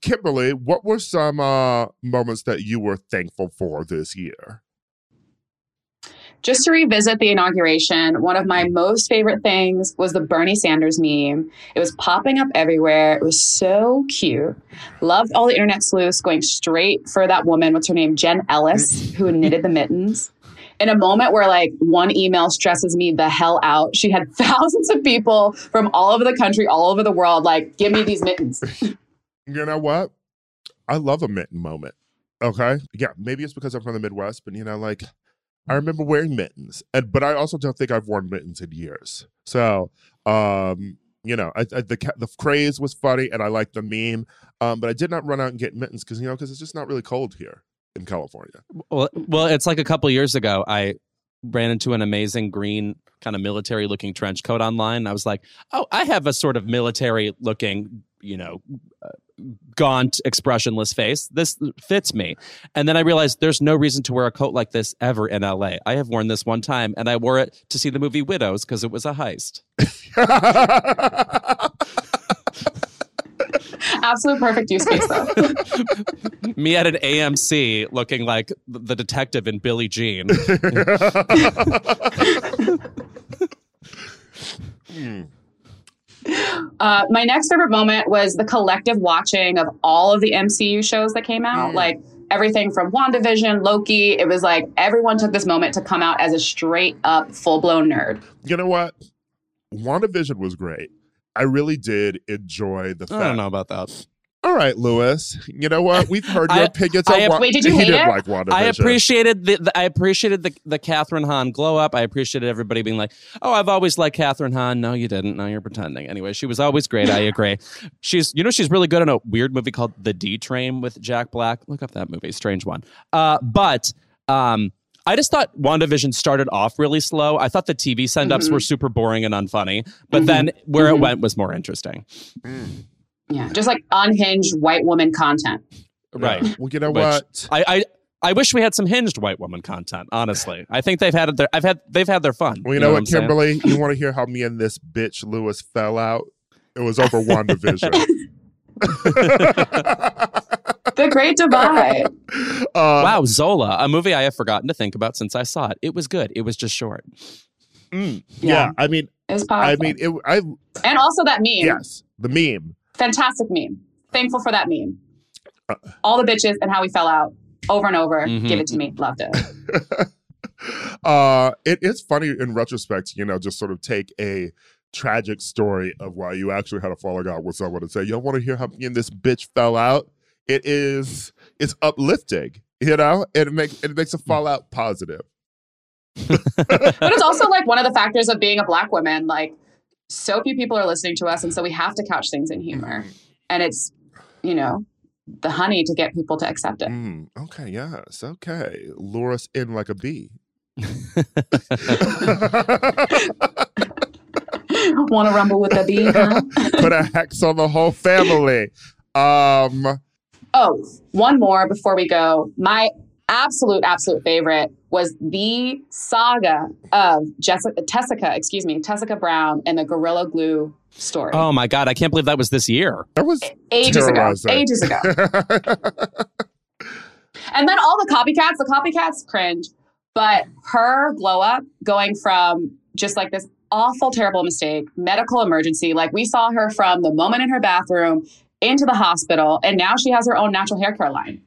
Kimberly, what were some uh moments that you were thankful for this year? Just to revisit the inauguration, one of my most favorite things was the Bernie Sanders meme. It was popping up everywhere. It was so cute. Loved all the internet sleuths going straight for that woman. What's her name? Jen Ellis, who knitted the mittens. In a moment where like one email stresses me the hell out, she had thousands of people from all over the country, all over the world, like, give me these mittens. You know what? I love a mitten moment. Okay. Yeah, maybe it's because I'm from the Midwest, but you know, like I remember wearing mittens. And but I also don't think I've worn mittens in years. So um you know, I, I, the the craze was funny, and I liked the meme. Um, but I did not run out and get mittens because you know because it's just not really cold here in California. Well, well, it's like a couple years ago. I ran into an amazing green kind of military looking trench coat online. I was like, oh, I have a sort of military looking, you know, uh, gaunt, expressionless face. This fits me. And then I realized there's no reason to wear a coat like this ever in LA. I have worn this one time and I wore it to see the movie Widows because it was a heist. Absolute perfect use case, though. Me at an AMC looking like the detective in Billie Jean. Uh, my next favorite moment was the collective watching of all of the MCU shows that came out. Like everything from WandaVision, Loki. It was like everyone took this moment to come out as a straight up, full blown nerd. you know what? WandaVision was great. I really did enjoy the I don't know about that. All right, Louis. You know what? We've heard your I- opinions I on Wa- Wait, did you he hate didn't it? like WandaVision. I appreciated the, the I appreciated the the Kathryn Hahn glow up. I appreciated everybody being like, "Oh, I've always liked Kathryn Hahn." No, you didn't. No, you're pretending. Anyway, she was always great. I agree. She's you know she's really good in a weird movie called The D Train with Jack Black. Look up that movie, strange one. Uh, but um. I just thought WandaVision started off really slow. I thought the TV send ups Mhm. were super boring and unfunny, but Mhm. then where it Mhm. went was more interesting. Yeah, just like unhinged white woman content. Right. Well, you know Which- what? I, I I wish we had some hinged white woman content. Honestly, I think they've had their I've had they've had their fun. Well, you know, what, I'm saying? Kimberly? You want to hear how me and this bitch Louis fell out? It was over WandaVision. The Great Divide. Uh, Wow, Zola, a movie I have forgotten to think about since I saw it. It was good. It was just short. mm, yeah. Yeah. I mean, It was powerful. I mean, it. I and also that meme. yes, the meme. Fantastic meme. Thankful for that meme. Uh, All the bitches and how we fell out over and over. Mhm. Give it to me. Loved it. uh, it is funny in retrospect, you know, just sort of take a tragic story of why you actually had a falling out with someone and say, "Y'all want to hear how me and this bitch fell out?" It is it's uplifting, you know, it makes it makes a fallout positive. but it's also like one of the factors of being a black woman. Like, so few people are listening to us, and so we have to couch things in humor. And it's, you know, the honey to get people to accept it. Mm, okay, yes, okay. Lure us in like a bee. Want to rumble with a bee? Huh? Put a hex on the whole family. Um, Oh, one more before we go. My absolute, absolute favorite was the saga of Jessica, Tessica, excuse me, Tessica Brown and the Gorilla Glue story. Oh my god, I can't believe that was this year. That was ages ago. Ages ago. and then all the copycats, the copycats cringe. But her glow up going from just like this awful, terrible mistake, medical emergency, like we saw her from the moment in her bathroom into the hospital, and now she has her own natural hair care line.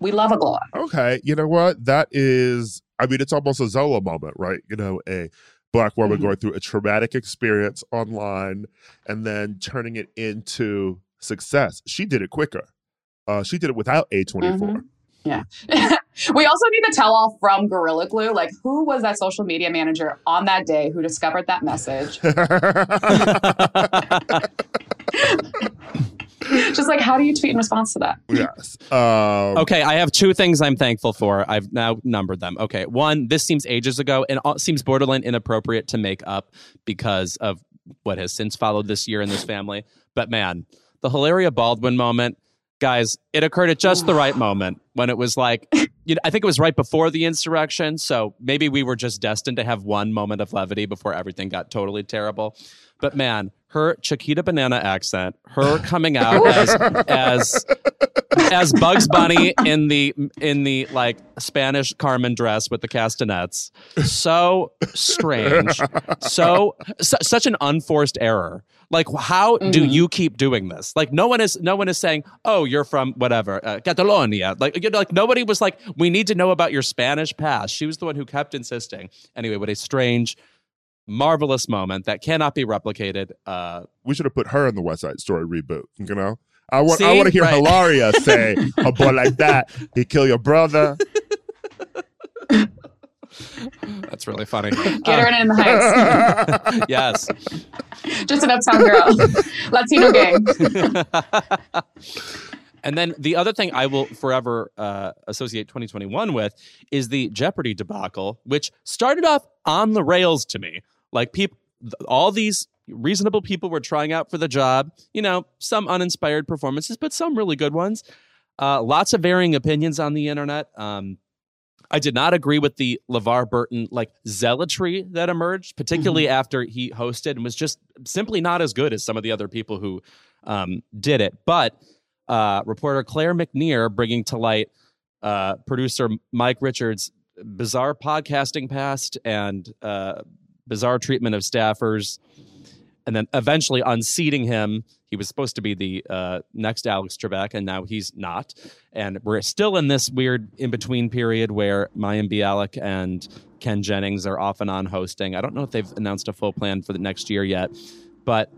We love a glow up. Okay, you know what? That is, I mean, it's almost a Zola moment, right? You know, a black woman Mhm. going through a traumatic experience online and then turning it into success. She did it quicker. Uh, she did it without A24. Mhm. Yeah. we also need the tell all from Gorilla Glue. Like, who was that social media manager on that day who discovered that message? Just like, how do you tweet in response to that? yes. Um, Okay, I have two things I'm thankful for. I've now numbered them. Okay, one, this seems ages ago and it seems borderline inappropriate to make up because of what has since followed this year in this family. But man, the Hilaria Baldwin moment, guys, it occurred at just the right moment when it was like, you know, I think it was right before the insurrection. So maybe we were just destined to have one moment of levity before everything got totally terrible. But man, her Chiquita Banana accent, her coming out as as as Bugs Bunny in the in the like Spanish Carmen dress with the castanets. So strange. So, su- such an unforced error. Like how do Mhm. you keep doing this? Like no one is no one is saying, "Oh, you're from whatever, uh, Catalonia." Like you know, like nobody was like, "We need to know about your Spanish past." She was the one who kept insisting. Anyway, what a strange marvelous moment that cannot be replicated. Uh we should have put her in the West Side Story reboot. You know, I want I want to hear Right. Hilaria say a boy like that he kill your brother. that's really funny. Get her in the heights. yes. Just an uptown girl. Latino gang. And then the other thing I will forever uh, associate 2021 with is the Jeopardy debacle, which started off on the rails to me. Like people, all these reasonable people were trying out for the job. You know, some uninspired performances, but some really good ones. Uh, lots of varying opinions on the internet. Um, I did not agree with the LeVar Burton like zealotry that emerged, particularly after he hosted and was just simply not as good as some of the other people who um, did it. But uh, reporter Claire McNear bringing to light uh, producer Mike Richards' bizarre podcasting past and uh, bizarre treatment of staffers, and then eventually unseating him. He was supposed to be the uh, next Alex Trebek, and now he's not. And we're still in this weird in between period where Mayim Bialik and Ken Jennings are off and on hosting. I don't know if they've announced a full plan for the next year yet, but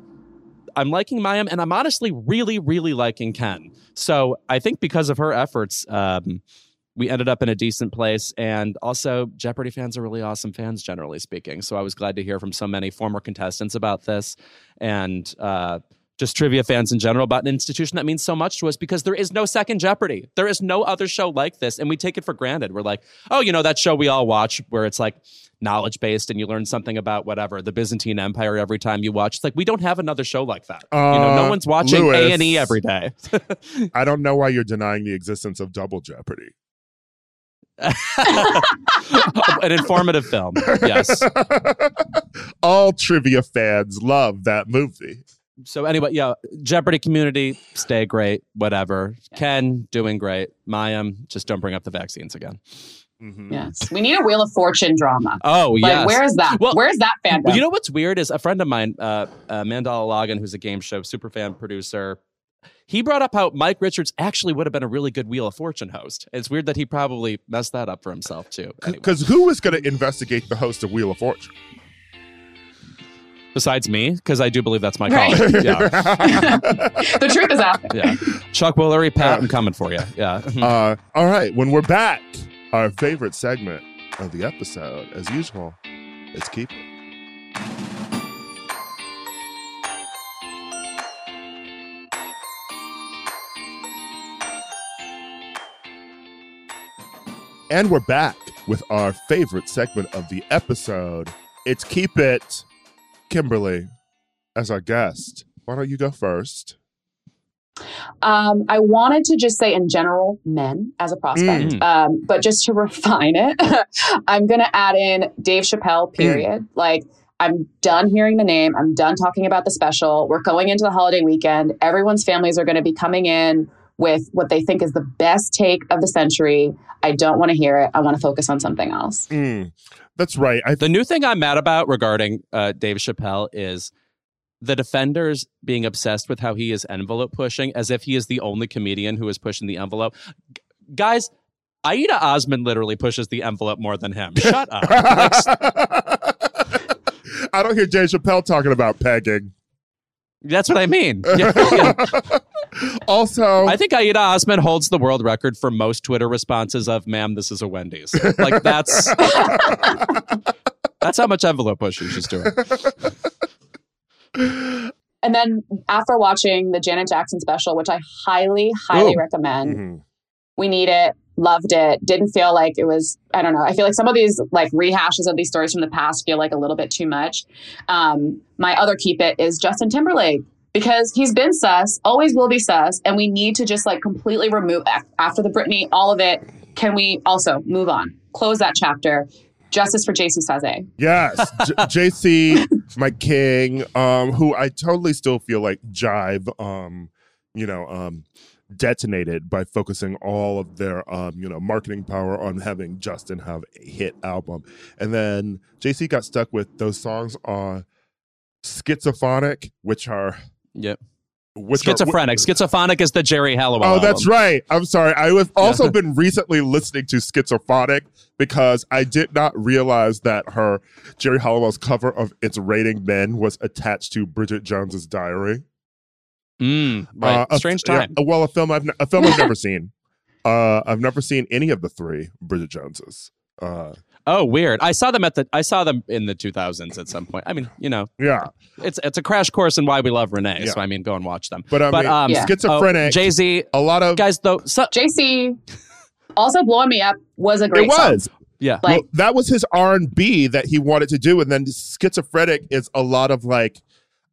I'm liking Mayim, and I'm honestly really, really liking Ken. So I think because of her efforts, um, we ended up in a decent place. And also, Jeopardy fans are really awesome fans, generally speaking. So I was glad to hear from so many former contestants about this and uh, just trivia fans in general about an institution that means so much to us because there is no second Jeopardy. There is no other show like this. And we take it for granted. We're like, oh, you know, that show we all watch where it's like, knowledge based and you learn something about whatever the Byzantine Empire every time you watch. It's like we don't have another show like that. you know, no Uh, one's watching A and E every day. I don't know why you're denying the existence of Double Jeopardy. An informative film. Yes. All trivia fans love that movie. So anyway, yeah, Jeopardy community, stay great, whatever. Ken doing great. Mayim, just don't bring up the vaccines again. Mhm. Yes. We need a Wheel of Fortune drama. Oh, Like, yes. where is that? Well- Where's that fandom? Well, you know what's weird is a friend of mine, uh, uh, Mandala Logan, who's a game show superfan producer. He brought up how Mike Richards actually would have been a really good Wheel of Fortune host. It's weird that he probably messed that up for himself too. Anyway, Because who is going to investigate the host of Wheel of Fortune? besides me, because I do believe that's my Right. calling. Yeah, the truth is out yeah. Chuck Woolery, Pat, I'm coming for you. Yeah. uh, all right, when we're back, our favorite segment of the episode, as usual, is Keep It. And we're back with our favorite segment of the episode. It's Keep It. Kimberly, as our guest, why don't you go first? Um, I wanted to just say in general, men as a prospect, Mm. um, but just to refine it, I'm going to add in Dave Chappelle. Period. Like. I'm done hearing the name. I'm done talking about the special. We're going into the holiday weekend. Everyone's families are going to be coming in with what they think is the best take of the century. I don't want to hear it. I want to focus on something else. Mm, that's right. I The new thing I'm mad about regarding uh, Dave Chappelle is the defenders being obsessed with how he is envelope pushing, as if he is the only comedian who is pushing the envelope. G- guys, Aida Osman literally pushes the envelope more than him. Shut up. Like, I don't hear Jay Chappelle talking about pegging. That's what I mean. Yeah, yeah. Also, I think Aida Osman holds the world record for most Twitter responses of "Ma'am, this is a Wendy's." Like that's that's how much envelope pushing she's doing. And then after watching the Janet Jackson special, which I highly, highly Ooh. recommend, Mhm. we need it. Loved it. Didn't feel like it was. I don't know. I feel like some of these like rehashes of these stories from the past feel like a little bit too much. Um, my other keep it is Justin Timberlake because he's been sus, always will be sus, and we need to just like completely remove after the Britney, all of it. Can we also move on, close that chapter? Justice for JC Chasez. Yes, J- JC, my king, um, who I totally still feel like Jive, um, you know, um, detonated by focusing all of their, um, you know, marketing power on having Justin have a hit album, and then JC got stuck with those songs on schizophrenic, which are Yep. which are- Schizophrenic. Schizophrenic is the Geri Halliwell. Oh, that's right. I'm sorry. I have also been recently listening to schizophrenic because I did not realize that her Geri Halliwell's cover of It's Raining Men was attached to Bridget Jones's Diary. Mm, right. Uh, a- Strange yeah, time. well, a film I've a film I've never seen. Uh, I've never seen any of the three Bridget Joneses. Uh, Oh, weird. I saw them at the. I saw them in the 2000s at some point. I mean, you know, yeah, it's it's a crash course in why we love Renee. Yeah. So I mean, go and watch them. but I mean, um, Yeah. Schizophrenic. Jay Z, a lot of guys, though. So, JC also blowing me up was a great it song. was. yeah. Like well, that was his R and B that he wanted to do, and then schizophrenic is a lot of like,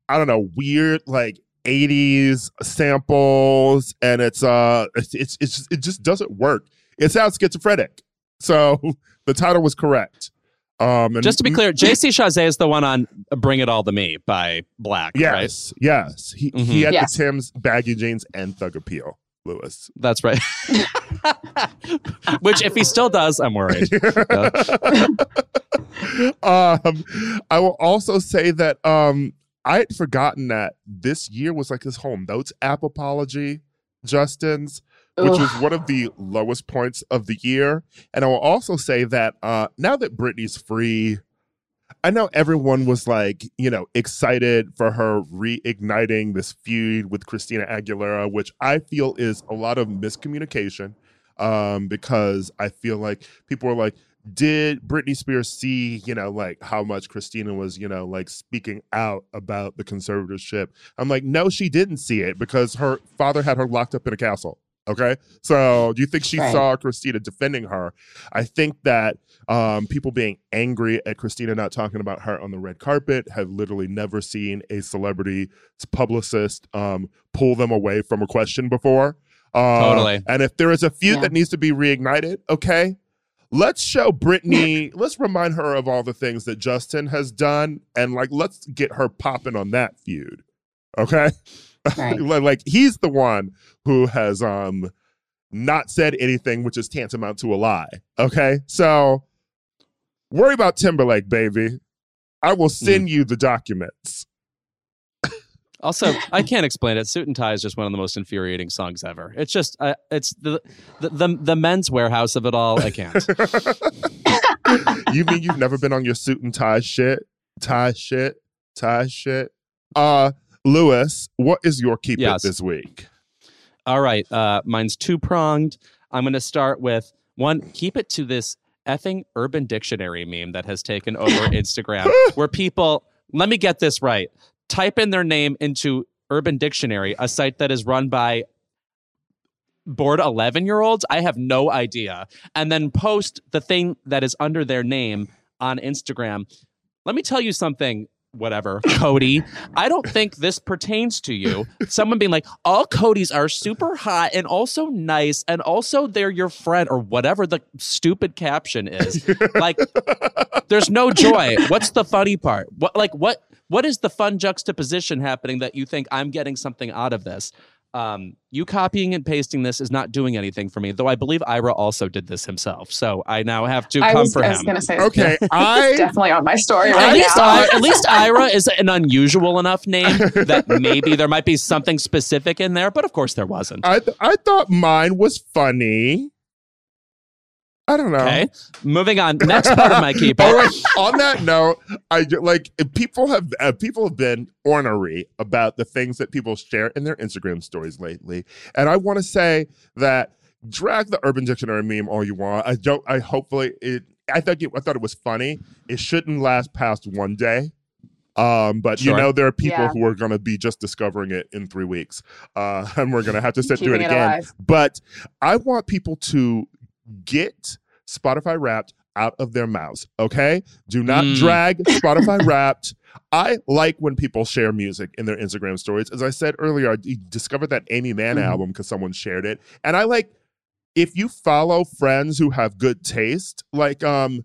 I don't know, weird like '80s samples, and it's uh, it's it's, it's it just doesn't work. It sounds schizophrenic, so the title was correct. Um, and Just to be clear, JC Chasez is the one on "Bring It All to Me" by Blaque. Right. yes, yes, he Mhm. he had Yes. the Tim's baggy jeans and Thug Appeal, Louis. That's right. Which, if he still does, I'm worried. um, I will also say that um, I had forgotten that this year was like his home notes app apology, Justin's, which Ugh. was one of the lowest points of the year. And I will also say that uh, now that Britney's free, I know everyone was like, you know, excited for her reigniting this feud with Christina Aguilera, which I feel is a lot of miscommunication um, because I feel like people were like, did Britney Spears see, you know, like how much Christina was, you know, like speaking out about the conservatorship? I'm like, no, she didn't see it because her father had her locked up in a castle. Okay. So do you think she Right. saw Christina defending her? I think that um, people being angry at Christina not talking about her on the red carpet have literally never seen a celebrity publicist um, pull them away from a question before. Uh, Totally. And if there is a feud Yeah. that needs to be reignited, okay, let's show Britney, let's remind her of all the things that Justin has done, and like let's get her popping on that feud. Okay. Right. like, like, he's the one who has um not said anything which is tantamount to a lie. Okay. So worry about Timberlake, baby. I will send you the documents. Also, I can't explain it. Suit and Tie is just one of the most infuriating songs ever. It's just, uh, it's the, the the the Men's Wearhouse of it all. I can't. you mean you've never been on your suit and tie shit? Tie shit? Tie shit? Uh Louis, what is your keep Yes. it this week? All right, uh, mine's two pronged. I'm going to start with one. Keep it to this effing Urban Dictionary meme that has taken over Instagram, where people. Let me get this right. Type in their name into Urban Dictionary, a site that is run by bored 11 year olds. I have no idea. And then post the thing that is under their name on Instagram. Let me tell you something. whatever, Cody, I don't think this pertains to you. Someone being like, all Codys are super hot and also nice, and also they're your friend, or whatever the stupid caption is. like, there's no joy. What's the funny part? What like what what is the fun juxtaposition happening that you think I'm getting something out of this? Um, you copying and pasting this is not doing anything for me, though I believe Ira also did this himself. So I now have to I come was, for I was him. gonna say Okay, I definitely on my story At least, now. I, at least Ira is an unusual enough name that maybe there might be something specific in there, but of course there wasn't. I th- I thought mine was funny. I don't know. Okay, moving on. Next part of my keep. All right. On that note, I like if people have uh, people have been ornery about the things that people share in their Instagram stories lately, and I want to say that drag the Urban Dictionary meme all you want. I don't. I hopefully it. I thought it, I thought it was funny. It shouldn't last past one day. Um, but you know there are people Yeah. who are going to be just discovering it in three weeks, uh, and we're going to have to sit through it Keeping it again. alive. But I want people to get Spotify Wrapped out of their mouths. Okay, do not Mm. drag Spotify Wrapped. I like when people share music in their Instagram stories. As I said earlier, I discovered that Aimee Mann Mhm. album because someone shared it, and I like if you follow friends who have good taste, like um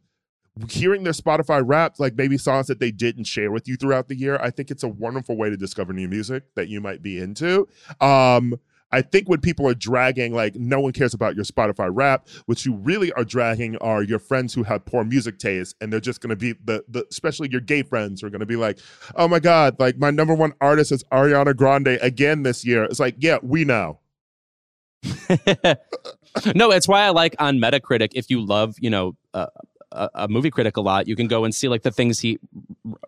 hearing their Spotify Wrapped, like maybe songs that they didn't share with you throughout the year. I think it's a wonderful way to discover new music that you might be into. Um, I think when people are dragging, like no one cares about your Spotify rap, what you really are dragging are your friends who have poor music taste, and they're just gonna be the the especially your gay friends are gonna be like, oh my god, like my number one artist is Ariana Grande again this year. It's like, yeah, we know. no, it's why I like on Metacritic. If you love, you know, uh, a, movie critic a lot, you can go and see like the things he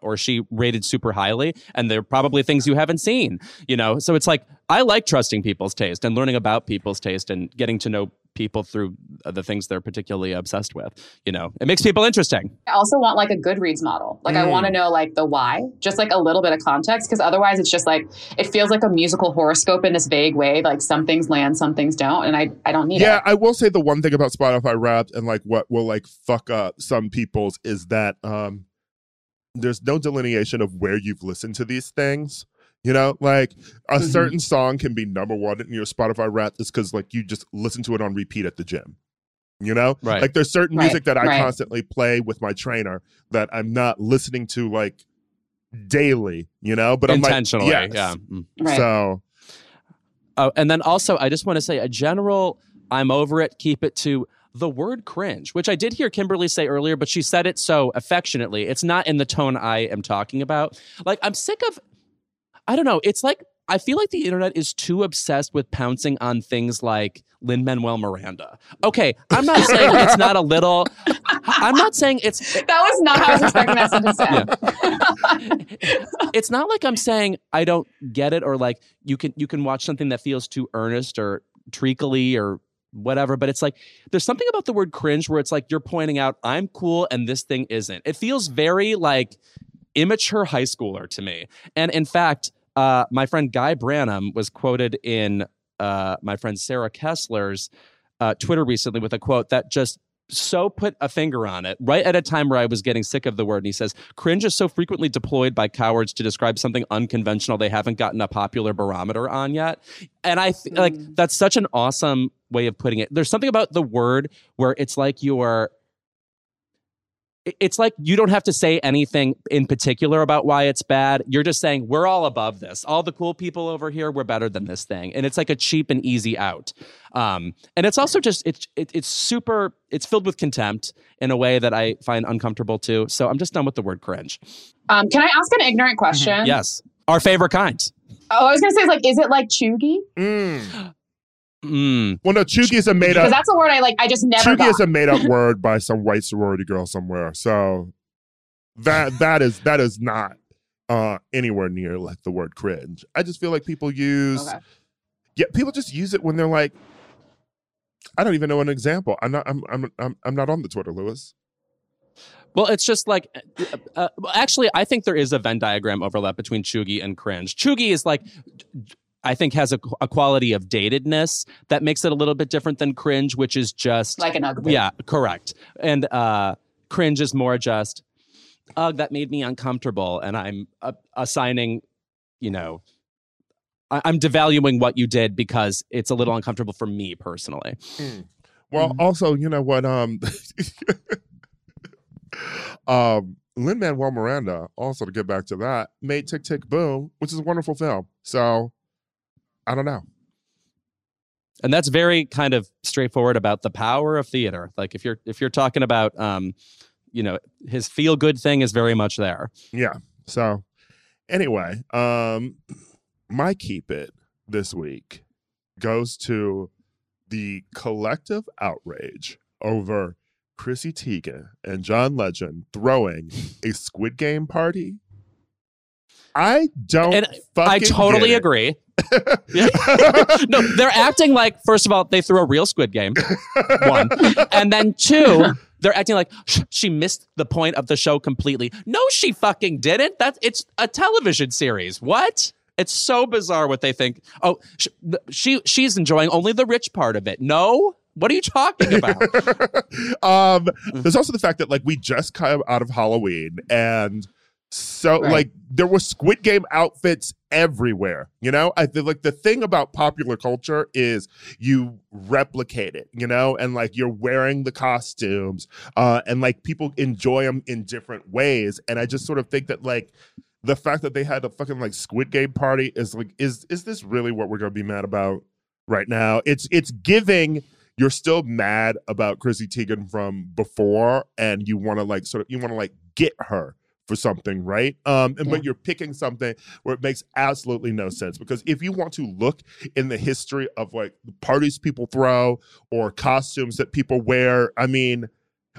or she rated super highly, and they're probably things you haven't seen. You know, so it's like I like trusting people's taste and learning about people's taste and getting to know people through uh, the things they're particularly obsessed with. You know, it makes people interesting. I also want like a Goodreads model. Like I Mm. want to know like the why, just like a little bit of context, because otherwise it's just like it feels like a musical horoscope in this vague way. Like some things land, some things don't, and I I don't need Yeah, it. I will say the one thing about Spotify Wrapped and like what will like fuck up some people's is that um there's no delineation of where you've listened to these things. You know, like a Mhm. certain song can be number one in your Spotify Wrapped is because like you just listen to it on repeat at the gym. You know, Right. like there's certain Right, music that I right. constantly play with my trainer that I'm not listening to like daily. You know, but I'm like, Intentionally, yes. yeah. Mm. Right. So Oh, and then also, I just want to say a general I'm over it, keep it to the word cringe, which I did hear Kimberly say earlier, but she said it so affectionately. It's not in the tone I am talking about. Like, I'm sick of, I don't know, it's like, I feel like the internet is too obsessed with pouncing on things like Lin Manuel Miranda. Okay, I'm not saying it's not a little, I'm not saying it's that was not how I was expecting that sentence to end. it's not like I'm saying I don't get it or like you can you can watch something that feels too earnest or treacly or whatever but it's like there's something about the word cringe where it's like you're pointing out I'm cool and this thing isn't. It feels very like immature high schooler to me. And in fact, uh, my friend Guy Branham was quoted in uh, my friend Sarah Kessler's uh, Twitter recently with a quote that just so put a finger on it right at a time where I was getting sick of the word. And he says, cringe is so frequently deployed by cowards to describe something unconventional they haven't gotten a popular barometer on yet. And I th- like that's such an awesome way of putting it. There's something about the word where it's like you're it- it's like you don't have to say anything in particular about why it's bad. You're just saying we're all above this. All the cool people over here, we're better than this thing, and it's like a cheap and easy out. Um, and it's also just it's it, it's super. It's filled with contempt in a way that I find uncomfortable too. So I'm just done with the word cringe. Um, can I ask an ignorant question? Yes, our favorite kind. Oh, I was gonna say, like, is it like cheugy? mm. Mm. well, no, Cheugy is a made Because up. that's a word I like. I just never Cheugy got. is a made up word by some white sorority girl somewhere. So that that is that is not uh anywhere near like the word cringe. I just feel like people use Okay. yeah, people just use it when they're like I don't even know an example. I'm not I'm I'm I'm, I'm not on the Twitter, Louis. Well, it's just like, uh, uh, actually, I think there is a Venn diagram overlap between cheugy and cringe. Cheugy is like, I think has a, a quality of datedness that makes it a little bit different than cringe, which is just like an ugly. yeah, correct. And uh, cringe is more just ugh, that made me uncomfortable, and I'm uh, assigning, you know, I- I'm devaluing what you did because it's a little uncomfortable for me personally. Well, Mm-hmm. also, you know what? Um, um, Lin Manuel Miranda, also to get back to that, made Tick Tick Boom, which is a wonderful film. So, I don't know. and that's very kind of straightforward about the power of theater like if you're if you're talking about um you know his feel good thing is very much there Yeah. So, anyway, um, my keep it this week goes to the collective outrage over Chrissy Teigen and John Legend throwing a Squid Game party. I don't. and fucking i totally agree. No they're acting like first of all they threw a real squid game. One. And then two they're acting like she missed the point of the show completely. No she fucking didn't. That's it's a television series. What? It's so bizarre what they think. Oh sh- th- she she's enjoying only the rich part of it. No? What are you talking about? Um, there's also the fact that like we just come out of Halloween and so Right. like there were Squid Game outfits everywhere. You know, I feel like the thing about popular culture is you replicate it. You know, and like you're wearing the costumes, uh, and like people enjoy them in different ways. And I just sort of think that like the fact that they had a fucking like Squid Game party is like is is this really what we're gonna be mad about right now? It's it's giving you're still mad about Chrissy Teigen from before, and you want to like sort of you want to like get her for something, right? Um, and but you're picking something where it makes absolutely no sense because if you want to look in the history of like the parties people throw or costumes that people wear, I mean,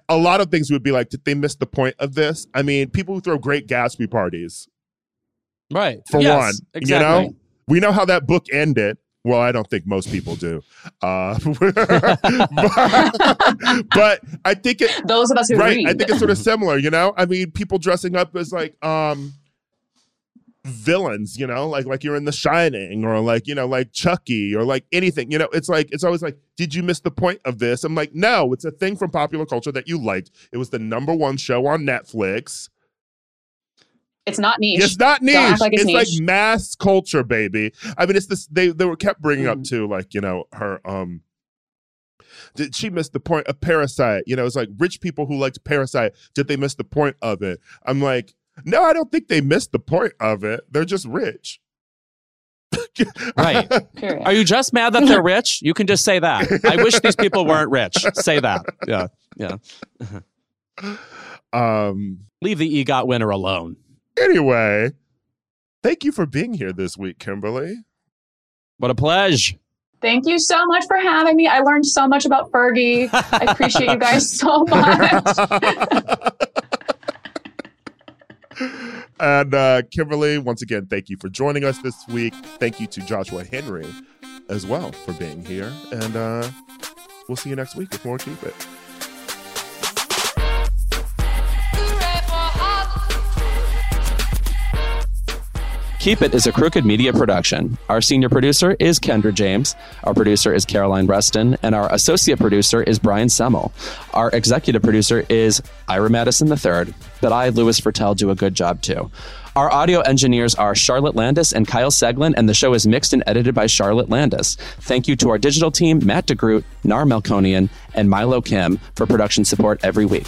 a lot of things would be like, did they miss the point of this? I mean, people who throw great Gatsby parties, right for Yes, one, exactly. you know, we know how that book ended. Well, I don't think most people do. Uh, but, but I think it Those of us who right. read. I think it's sort of similar, you know? I mean, people dressing up as like um villains, you know, like like you're in the shining or like, you know, like Chucky or like anything. You know, it's like it's always like, did you miss the point of this? I'm like, no, it's a thing from popular culture that you liked. It was the number one show on Netflix. It's not niche. It's not niche. Don't act like it's it's like mass culture, baby. I mean, it's this. They they were kept bringing up Mm. too, like you know her. um Did she miss the point of Parasite? You know, it's like rich people who liked Parasite. Did they miss the point of it? I'm like, no, I don't think they missed the point of it. They're just rich. Right. Period. Are you just mad that they're rich? You can just say that. I wish these people weren't rich. Say that. Yeah. Yeah. um. Leave the EGOT winner alone. Anyway, thank you for being here this week, Kimberly. What a pleasure. Thank you so much for having me. I learned so much about Fergie. I appreciate you guys so much. and uh, Kimberly, once again, thank you for joining us this week. Thank you to Joshua Henry as well for being here. And uh, we'll see you next week with more Keep It. Keep It is a Crooked Media production. Our senior producer is Kendra James. Our producer is Caroline Reston. And our associate producer is Brian Semmel. Our executive producer is Ira Madison III. But I, Louis Virtel, do a good job too. Our audio engineers are Charlotte Landis and Kyle Seglin, and the show is mixed and edited by Charlotte Landis. Thank you to our digital team, Matt DeGroot, Nar Melkonian, and Milo Kim for production support every week.